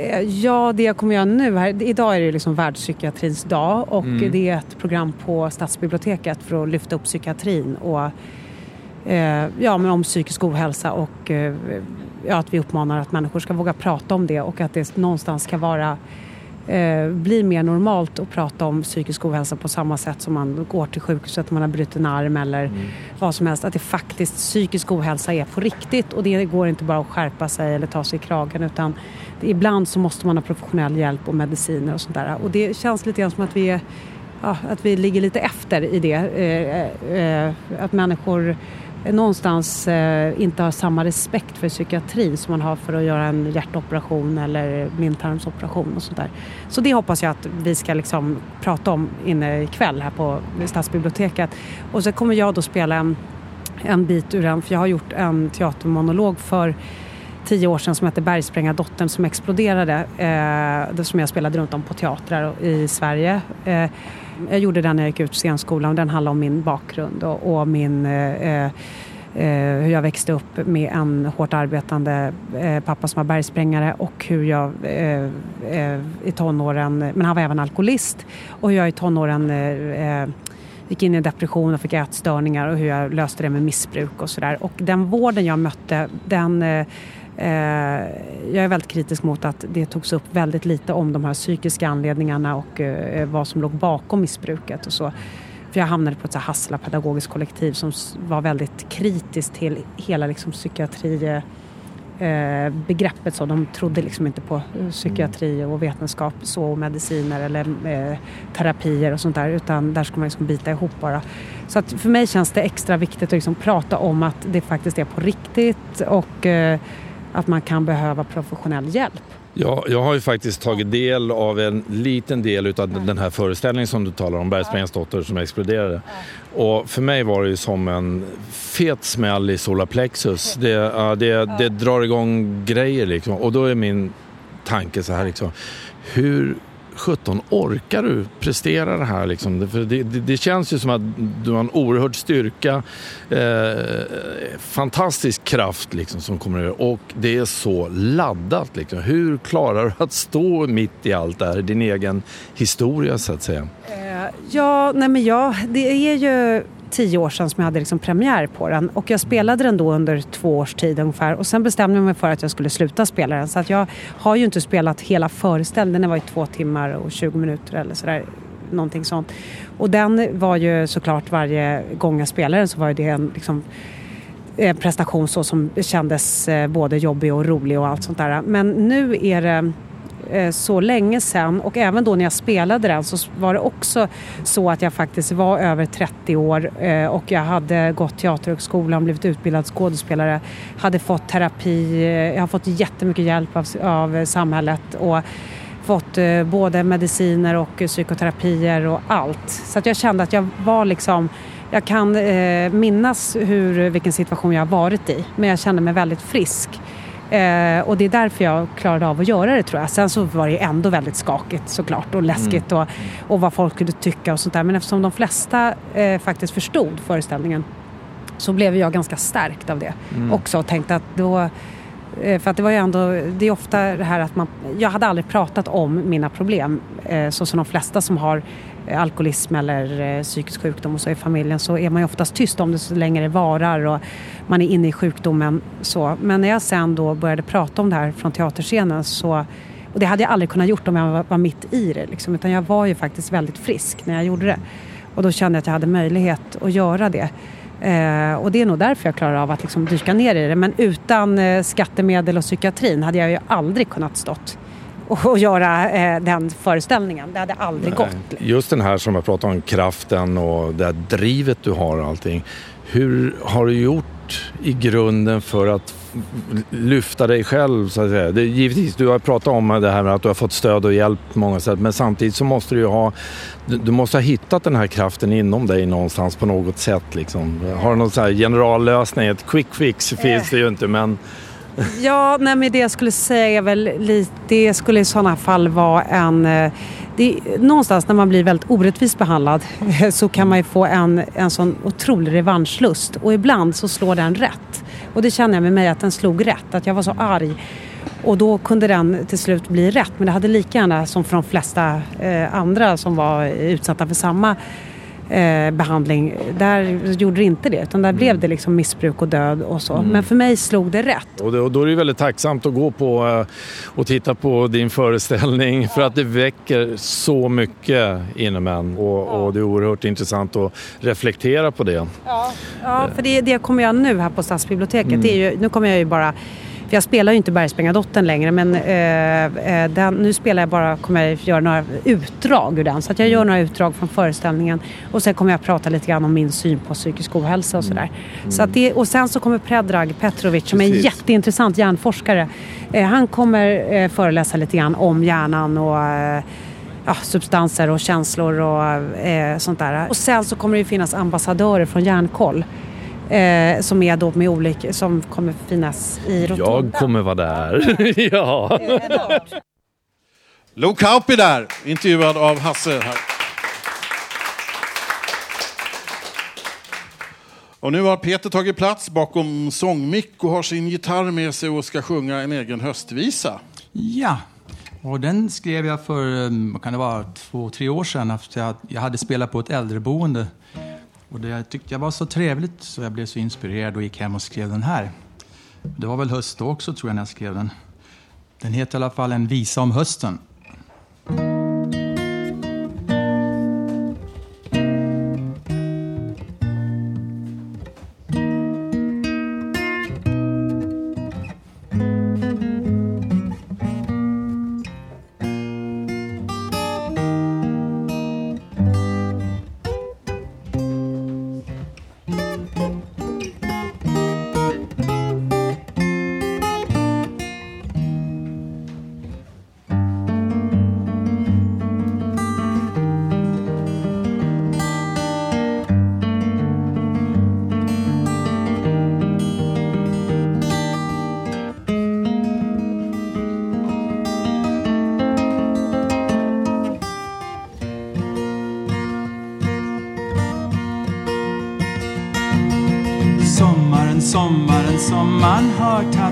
Eh, Ja, det jag kommer göra nu här, idag är det liksom världspsykiatrins dag och Mm. det är ett program på Stadsbiblioteket för att lyfta upp psykiatrin och eh, ja, men om psykisk ohälsa och eh, ja, att vi uppmanar att människor ska våga prata om det och att det någonstans ska vara eh, bli mer normalt att prata om psykisk ohälsa på samma sätt som man går till sjukhuset när man har brutit en arm eller vad som helst. Att det faktiskt psykisk ohälsa är på riktigt och det går inte bara att skärpa sig eller ta sig i kragen utan ibland så måste man ha professionell hjälp och mediciner och sånt där. Och det känns lite grann som att vi, är, ja, att vi ligger lite efter i det. Eh, eh, att människor någonstans eh, inte har samma respekt för psykiatrin som man har för att göra en hjärtoperation eller blindtarmsoperation och sånt där. Så det hoppas jag att vi ska liksom prata om inne ikväll här på Stadsbiblioteket. Och så kommer jag då spela en, en bit ur den, för jag har gjort en teatermonolog för tio år sedan som hette Bergsprängardottern som exploderade. Eh, som jag spelade runt om på teatrar i Sverige. Eh, jag gjorde den när jag gick ut scenskolan och den handlar om min bakgrund och, och min eh, eh, eh, hur jag växte upp med en hårt arbetande eh, pappa som var bergsprängare och hur jag eh, eh, i tonåren, men han var även alkoholist, och hur jag i tonåren eh, eh, gick in i en depression och fick ätstörningar och hur jag löste det med missbruk och sådär. Och den vården jag mötte, den Eh, Eh, jag är väldigt kritisk mot att det togs upp väldigt lite om de här psykiska anledningarna och eh, vad som låg bakom missbruket och så. För jag hamnade på ett så här Hassela pedagogiskt kollektiv som var väldigt kritiskt till hela liksom psykiatri eh, begreppet så. De trodde liksom inte på eh, psykiatri och vetenskap så och mediciner eller eh, terapier och sånt där utan där ska man liksom bita ihop bara. Så att för mig känns det extra viktigt att liksom prata om att det faktiskt är på riktigt och eh, att man kan behöva professionell hjälp. Ja, jag har ju faktiskt tagit del av en liten del av den här föreställningen som du talar om, Bergsprängarens dotter som exploderade. Och för mig var det ju som en fet smäll i solarplexus. Det, det, det drar igång grejer liksom. Och då är min tanke så här liksom, hur 17 orkar du prestera det här liksom? För det, det, det känns ju som att du har en oerhörd styrka, eh, fantastisk kraft liksom som kommer ur och det är så laddat liksom. Hur klarar du att stå mitt i allt det här, din egen historia så att säga? Eh, ja, nej men ja, det är ju tio år sedan som jag hade liksom premiär på den och jag spelade den då under två års tid ungefär och sen bestämde jag mig för att jag skulle sluta spela den så att jag har ju inte spelat hela föreställningen, den var ju två timmar och 20 minuter eller sådär någonting sånt. Och den var ju såklart varje gång jag spelade den så var ju det en liksom en prestation så som kändes eh, både jobbig och rolig och allt sånt där. Men nu är det Eh, så länge sedan och även då när jag spelade den så var det också så att jag faktiskt var över 30 år eh, och jag hade gått teaterhögskolan, blivit utbildad skådespelare, hade fått terapi, eh, jag har fått jättemycket hjälp av, av samhället och fått både mediciner och psykoterapier och allt. Så att jag kände att jag var liksom jag kan eh, minnas hur, vilken situation jag har varit i men jag kände mig väldigt frisk. Eh, och det är därför jag klarade av att göra det tror jag. Sen så var det ändå väldigt skakigt såklart och läskigt och, och vad folk skulle tycka och sånt där. Men eftersom de flesta eh, faktiskt förstod föreställningen så blev jag ganska stärkt av det Mm. också och tänkte att då Eh, För att det var ju ändå, det är ofta det här att man, jag hade aldrig pratat om mina problem. Eh, Så som de flesta som har Eh, alkoholism eller eh, psykisk sjukdom och så i familjen så är man ju oftast tyst om det så länge det varar och man är inne i sjukdomen. Så. Men när jag sen då började prata om det här från teaterscenen så och det hade jag aldrig kunnat gjort om jag var, var mitt i det. Liksom, utan jag var ju faktiskt väldigt frisk när jag gjorde det. Och då kände jag att jag hade möjlighet att göra det. Eh, och det är nog därför jag klarar av att liksom dyka ner i det. Men utan eh, skattemedel och psykiatrin hade jag ju aldrig kunnat stått och, göra eh, den föreställningen. Det hade aldrig gått. Just den här som jag pratade om, kraften och det här drivet du har och allting. Hur har du gjort i grunden för att lyfta dig själv så att säga? Det, givetvis, du har pratat om det här med att du har fått stöd och hjälp på många sätt men samtidigt så måste du ju ha du, du måste ha hittat den här kraften inom dig någonstans på något sätt liksom. Har du någon sån här generallösning? Ett quick fix finns det ju inte men Ja, nej, men det jag skulle säga är väl lite, det skulle i sådana fall vara en... eh, Det, någonstans när man blir väldigt orättvist behandlad så kan man ju få en, en sån otrolig revanschlust och ibland så slår den rätt. Och det känner jag med mig att den slog rätt, att jag var så arg. Och då kunde den till slut bli rätt. Men det hade lika gärna som för de flesta eh, andra som var utsatta för samma eh, behandling. Där gjorde det inte det utan där blev det liksom missbruk och död och så. Mm. Men för mig slog det rätt. Och, det, och då är det väldigt tacksamt att gå på eh, och titta på din föreställning för att det väcker så mycket inom en och, och det är oerhört intressant att reflektera på det. Ja, för det, det jag kommer göra nu här på Stadsbiblioteket, Mm. det är ju, nu kommer jag ju bara för jag spelar ju inte Bergsprängardottern längre men eh, eh, den, nu spelar jag bara, kommer jag göra några utdrag ur den. Så att jag gör några utdrag från föreställningen och sen kommer jag prata lite grann om min syn på psykisk ohälsa och sådär. Så att det, och sen så kommer Predrag Petrovic som är en Precis. jätteintressant hjärnforskare. Eh, han kommer eh, föreläsa lite grann om hjärnan och eh, ja, substanser och känslor och eh, sånt där. Och sen så kommer det ju finnas ambassadörer från Hjärnkoll. Eh, som är då med olika, som kommer finnas i Rotonda. Jag kommer vara där. ja. Lo Kauppi där, intervjuad av Hasse här. Och nu har Peter tagit plats bakom sångmick och har sin gitarr med sig och ska sjunga en egen höstvisa. Ja, och den skrev jag för, eh, vad kan det vara, två, tre år sedan efter jag, jag hade spelat på ett äldreboende. Och det tyckte jag var så trevligt så jag blev så inspirerad och gick hem och skrev den här. Det var väl höst då också tror jag när jag skrev den. Den heter i alla fall En visa om hösten.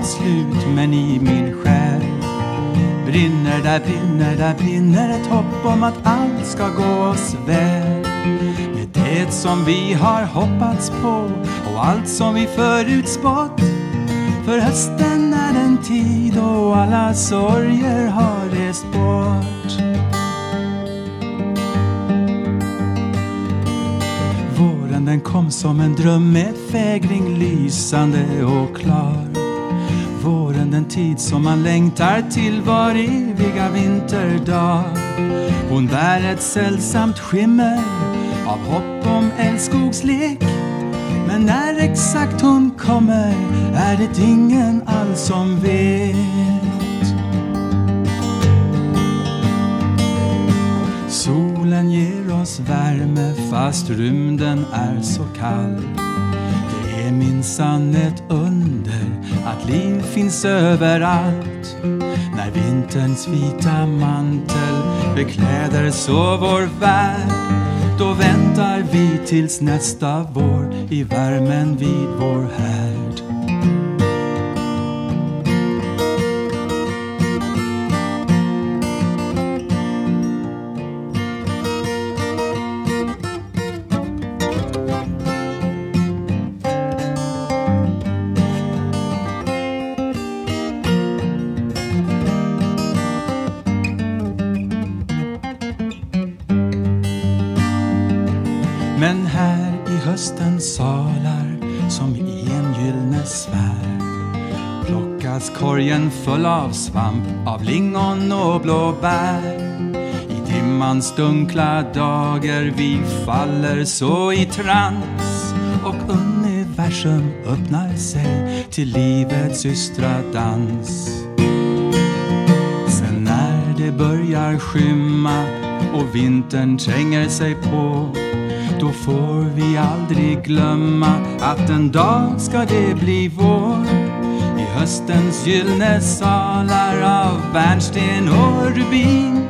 Slut men i min själ brinner, där brinner, där brinner ett hopp om att allt ska gå oss väl. Med det som vi har hoppats på och allt som vi förutspått. För hösten är den tid då alla sorger har rest bort. Våren den kom som en dröm med fägring lysande och klar. Tid som man längtar till var eviga vinterdag. Hon bär ett sällsamt skimmer av hopp om älskogslek. Men när exakt hon kommer är det ingen alls som vet. Solen ger oss värme fast rymden är så kall. Det är minsann ett under liv finns överallt. När vinterns vita mantel bekläder så vår värld. Då väntar vi tills nästa vår i värmen vid vår härd. Men här i höstens salar som i en gyllene sfär plockas korgen full av svamp, av lingon och blåbär. I dimmans dunkla dagar vi faller så i trans och universum öppnar sig till livets ystra dans. Sen när det börjar skymma och vintern tränger sig på då får vi aldrig glömma att en dag ska det bli vår. I höstens gyllene salar av bärnsten och rubin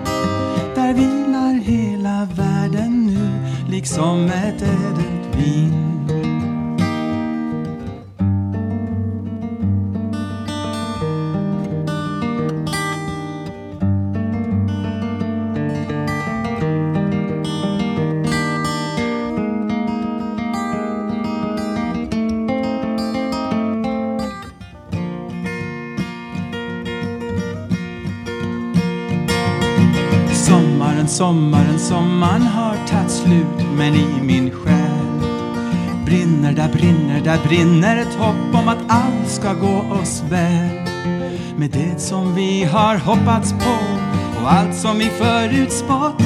där vilar hela världen nu liksom ett ädelt vin. Sommaren, sommaren, har tagit slut men i min själ brinner, där brinner, där brinner ett hopp om att allt ska gå oss väl. Med det som vi har hoppats på och allt som vi förutspått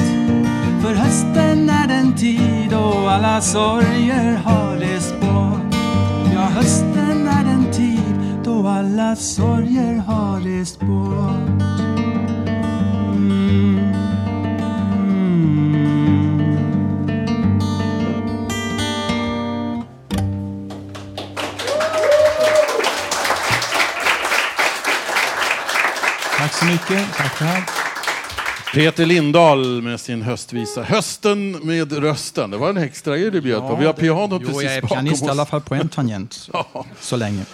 för hösten är den tid då alla sorger har rest bort. Ja, hösten är den tid då alla sorger har rest bort. Tack mycket. Tackar. Peter Lindahl med sin höstvisa Hösten med rösten. Det var en extra grej du bjöd på. Vi har pianot precis jag är bakom pianist i oss. alla fall på en tangent. Så länge.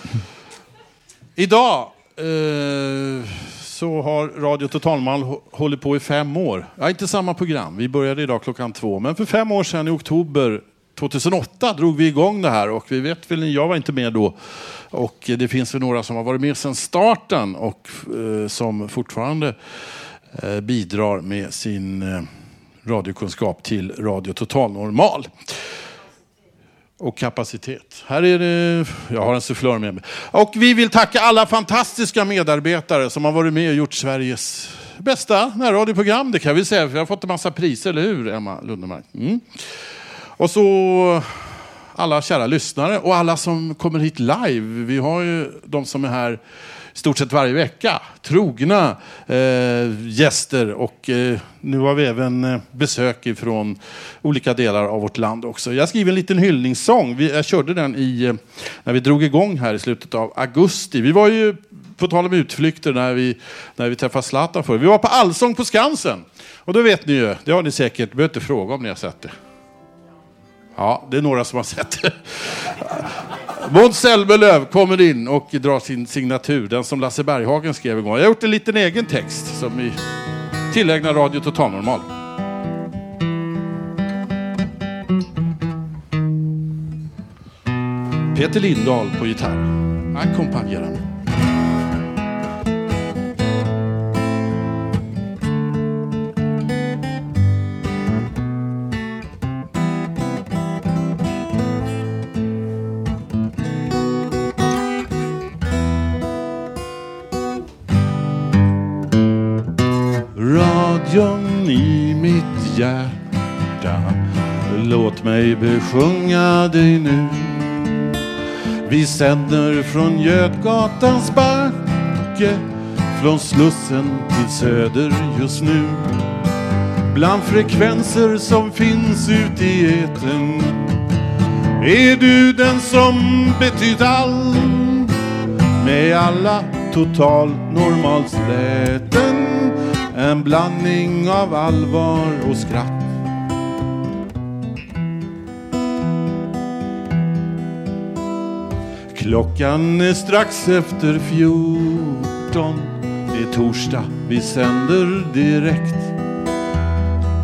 Idag eh, så har Radio Totalmal hå- hållit på i fem år. Ja, inte samma program. Vi började idag klockan två. Men för fem år sedan i oktober 2008 drog vi igång det här och vi vet väl, jag var inte med då. Och det finns väl några som har varit med sedan starten och eh, som fortfarande eh, bidrar med sin eh, radiokunskap till Radio Total Normal och kapacitet. Här är det, jag har en sufflör med mig. Och vi vill tacka alla fantastiska medarbetare som har varit med och gjort Sveriges bästa närradioprogram. Det kan vi säga, för vi har fått en massa priser, eller hur Emma Lundemark? Mm. Och så alla kära lyssnare och alla som kommer hit live. Vi har ju de som är här i stort sett varje vecka. Trogna eh, gäster och eh, nu har vi även eh, besök ifrån olika delar av vårt land också. Jag skrev en liten hyllningssång. Vi, jag körde den i, eh, när vi drog igång här i slutet av augusti. Vi var ju, på tal om utflykter, när vi, när vi träffade Zlatan för. Vi var på Allsång på Skansen. Och då vet ni ju, det har ni säkert, behöver inte fråga om ni har sett det. Ja, det är några som har sett det. Måns Zelmerlöw kommer in och drar sin signatur, den som Lasse Berghagen skrev en gång. Jag har gjort en liten egen text som vi tillägnar Radio Total Normal. Peter Lindahl på gitarr. Ackompanjerande. Radion Låt mig besjunga dig nu. Vi sänder från Götgatans backe Från Slussen till Söder just nu. Bland frekvenser som finns ute i etern Är du den som betytt allt Med alla total normalsläten. En blandning av allvar och skratt. Klockan är strax efter fjorton. Det är torsdag, vi sänder direkt.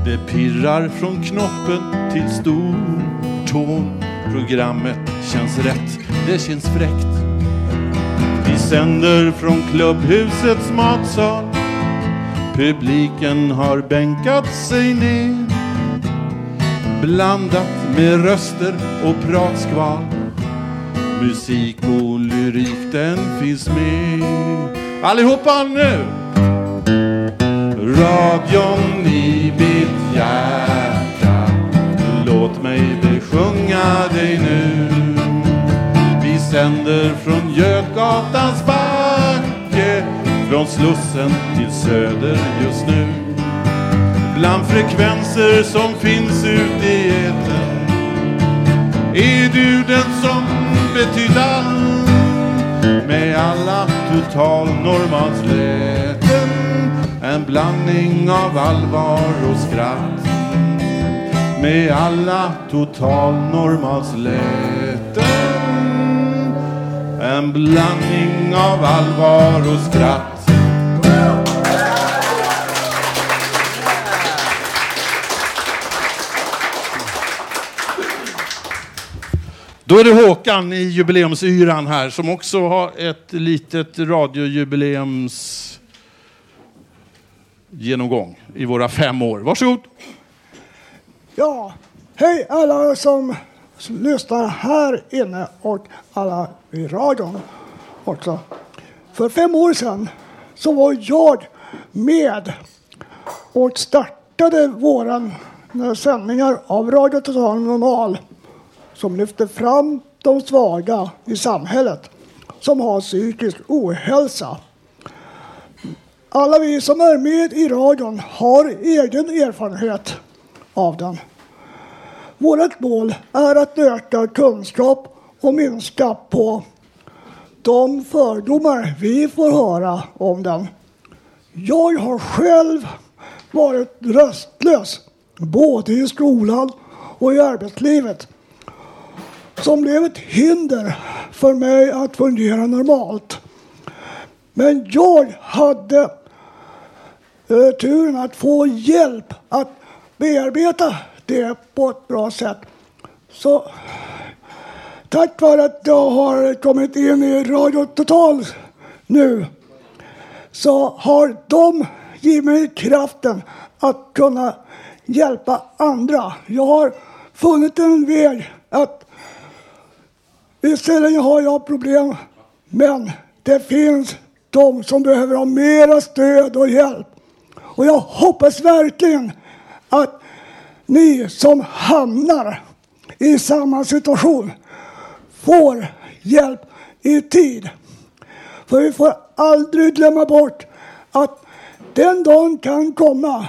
Det pirrar från knoppen till stortån. Programmet känns rätt, det känns fräckt. Vi sänder från klubbhusets matsal. Publiken har bänkat sig ner. Blandat med röster och pratskval. Musik och lyrik den finns med. Allihopa nu! Radion i mitt hjärta Låt mig besjunga dig nu Vi sänder från Götgatans backe Från Slussen till Söder just nu Bland frekvenser som finns ute i etern Är du den betyda Med alla totalnormalsläten En blandning av allvar och skratt Med alla totalnormalsläten En blandning av allvar och skratt. Då är det Håkan i jubileumsyran här som också har ett litet radiojubileums genomgång i våra fem år. Varsågod! Ja, hej alla som, som lyssnar här inne och alla i radion också. För fem år sedan så var jag med och startade våra eh, sändningar av Radio Total Normal som lyfter fram de svaga i samhället som har psykisk ohälsa. Alla vi som är med i radion har egen erfarenhet av den. Vårt mål är att öka kunskap och minska på de fördomar vi får höra om den. Jag har själv varit röstlös både i skolan och i arbetslivet som blev ett hinder för mig att fungera normalt. Men jag hade eh, turen att få hjälp att bearbeta det på ett bra sätt. Så tack vare att jag har kommit in i Radio Total nu så har de givit mig kraften att kunna hjälpa andra. Jag har funnit en väg Visserligen har jag problem, men det finns de som behöver ha mera stöd och hjälp. Och jag hoppas verkligen att ni som hamnar i samma situation får hjälp i tid. För vi får aldrig glömma bort att den dagen kan komma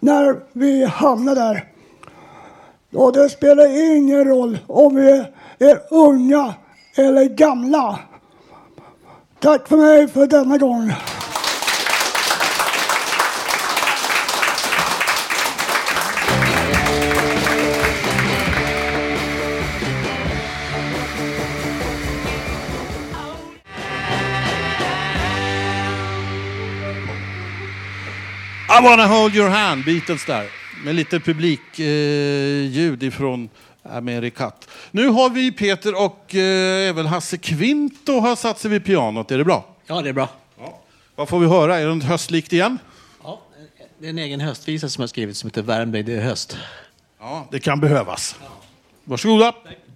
när vi hamnar där. Och det spelar ingen roll om vi är unga eller gamla. Tack för mig för denna gång. I wanna hold your hand, Beatles där. Med lite publikljud eh, ifrån Amerikat. Nu har vi Peter och eh, även Hasse Kvinto har satt sig vid pianot. Är det bra? Ja, det är bra. Vad får vi höra? Är det något höstlikt igen? Ja, det är en egen höstvisa som jag skrivit som heter Värmdö, det är höst. Ja, det kan behövas. Varsågoda. Asplöv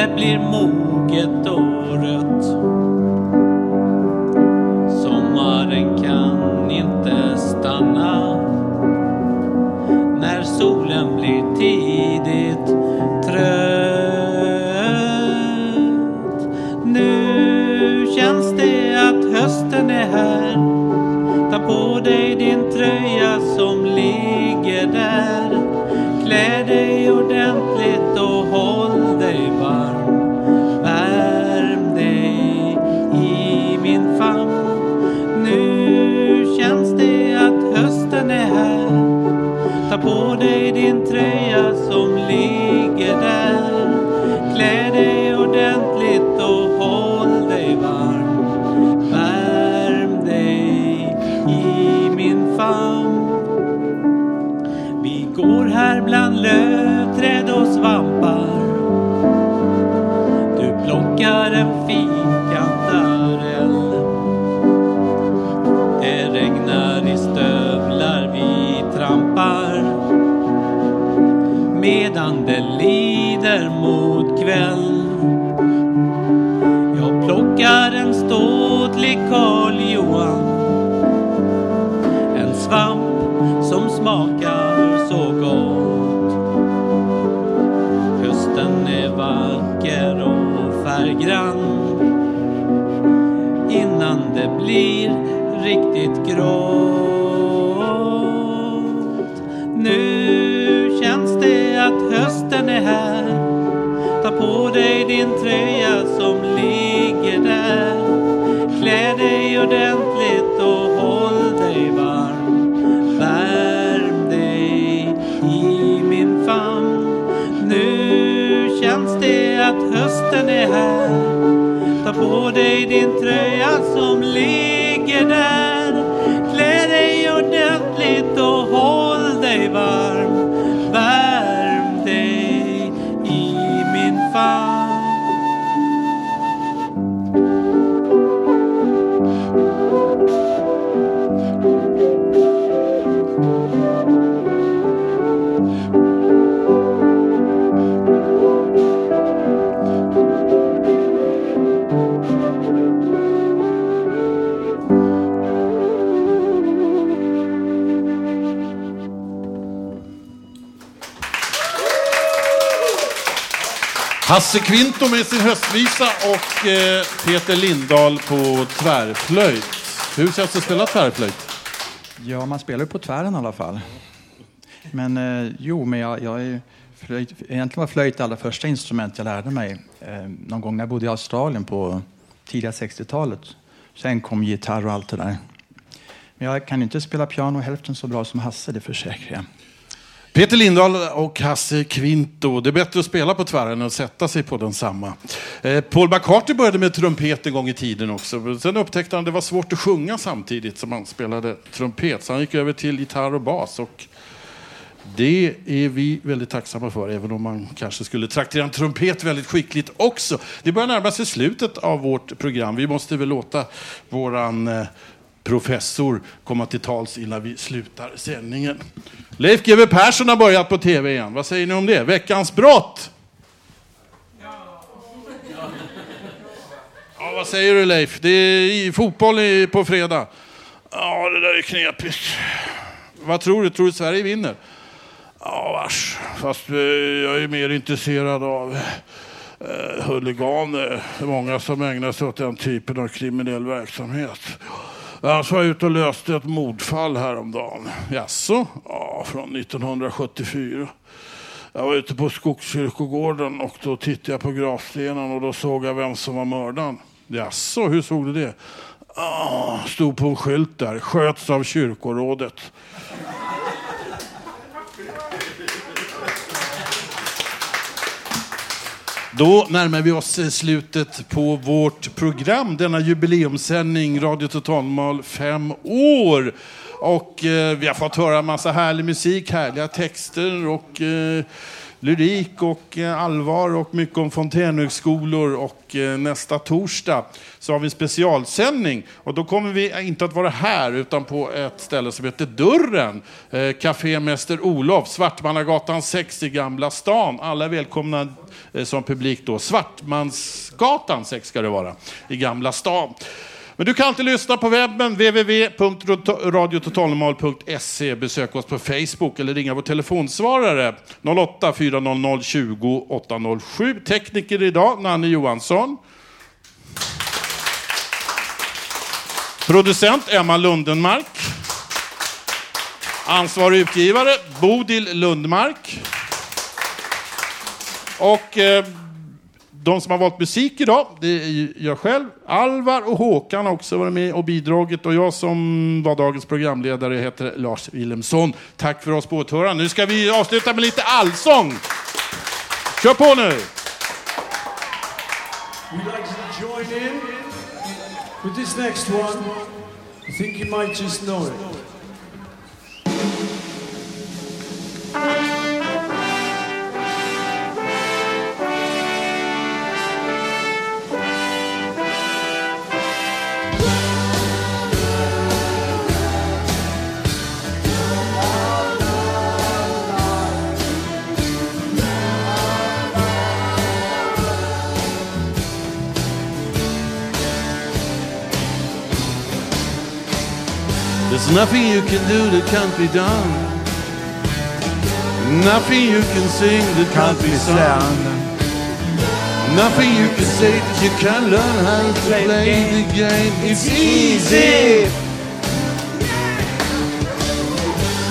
Det blir moget och din tröja som ligger där. Klä dig ordentligt och håll dig varm. Värm dig i min famn. Vi går här bland lövträd och svampar. Du plockar en på dig din tröja som ligger där. Klä dig ordentligt och håll dig varm. Värm dig i min famn. Nu känns det att hösten är här. Ta på dig din tröja som ligger där. Klä dig ordentligt och håll dig varm. Hasse Kvinto med sin höstvisa och eh, Peter Lindahl på tvärflöjt. Hur känns det att spela tvärflöjt? Ja, man spelar ju på tvären i alla fall. Men eh, jo, men jag, jag är flöjt, egentligen var flöjt det allra första instrument jag lärde mig. Eh, någon gång när jag bodde i Australien på tidiga 60-talet. Sen kom gitarr och allt det där. Men jag kan inte spela piano hälften så bra som Hasse, det försäkrar jag. Peter Lindahl och Hasse Kvinto. Det är bättre att spela på tvären än att sätta sig på densamma. Eh, Paul McCartney började med trumpet en gång i tiden också. Sen upptäckte han att det var svårt att sjunga samtidigt som han spelade trumpet. Så han gick över till gitarr och bas. Och det är vi väldigt tacksamma för, även om man kanske skulle traktera en trumpet väldigt skickligt också. Det börjar närma sig slutet av vårt program. Vi måste väl låta våran eh, professor komma till tals innan vi slutar sändningen. Leif GW Persson har börjat på tv igen. Vad säger ni om det? Veckans brott? Ja, vad säger du Leif? Det är fotboll på fredag. Ja, det där är knepigt. Vad tror du? Tror du Sverige vinner? Ja, vars. Fast eh, jag är mer intresserad av eh, huliganer. Det är många som ägnar sig åt den typen av kriminell verksamhet. Jag var ute och löste ett mordfall häromdagen. Jaså? Ja, från 1974. Jag var ute på Skogskyrkogården och då tittade jag på gravstenen och då såg jag vem som var mördaren. Jaså, hur såg du det? Ah, stod på en skylt där, sköts av kyrkorådet. Då närmar vi oss eh, slutet på vårt program, denna jubileumssändning Radio Totalmal fem år. Och eh, vi har fått höra en massa härlig musik, härliga texter och eh, lyrik och eh, allvar och mycket om fontänhögskolor. Och eh, nästa torsdag så har vi en specialsändning. Och då kommer vi eh, inte att vara här utan på ett ställe som heter Dörren. Café Mäster Olof, Svartmannagatan 6 i Gamla stan. Alla är välkomna som publik då. Svartmansgatan 6 ska det vara, i Gamla stan. Men du kan alltid lyssna på webben, www.radiototalnormal.se. Besök oss på Facebook eller ringa vår telefonsvarare 08 400 20 807. Tekniker idag, Nanne Johansson. Producent Emma Lundenmark. Ansvarig utgivare Bodil Lundmark. Och eh, de som har valt musik idag, det är jag själv, Alvar och Håkan har också varit med och bidragit och jag som var dagens programledare heter Lars Wilhelmsson. Tack för oss på åhörarna. Nu ska vi avsluta med lite allsång. Kör på nu! We'd like to join in with this next one. I think you might just know it. There's nothing you can do that can't be done. Nothing you can sing that can't be sung. Nothing you can say that you can't learn how to play the game. It's easy.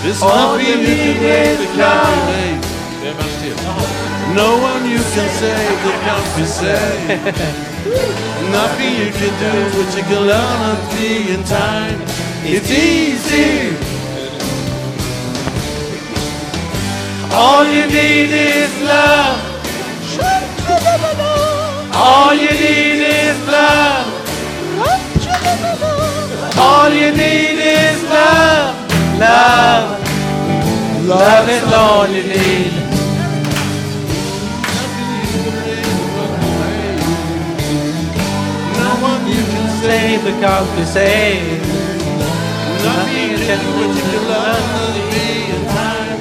There's All nothing you can that can't be made. No one you can save that can't be saved. Nothing you can do, but you can learn to be in time. It's easy. All you need is love. All you need is love. All you need is love. Love. Love is all you need. Can Save the can't be saved. Nothing you can do, but you can to be in time.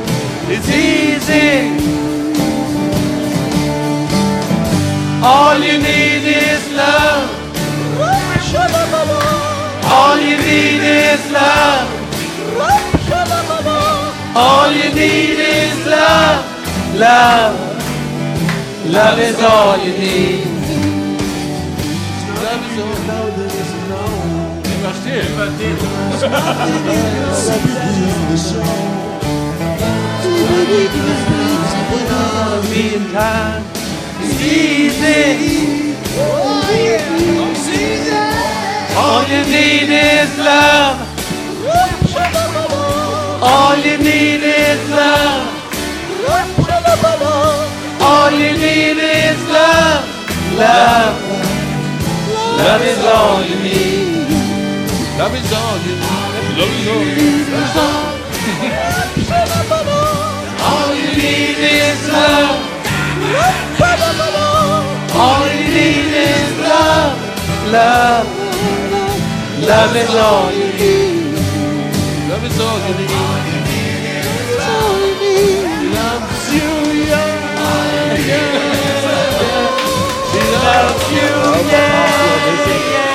It's easy. All you need is love. All you need is love. All you need is love. Love. Love is all you need. All you need is love. All you need is love. All you need is love. Love. Love is all you need. Love is all you need. Love is all you need. Love is all. all you need is love. All you need is love. Love. Love is all you need. Love is all you need. Loves you, yeah, yeah. She loves you, yeah, yeah.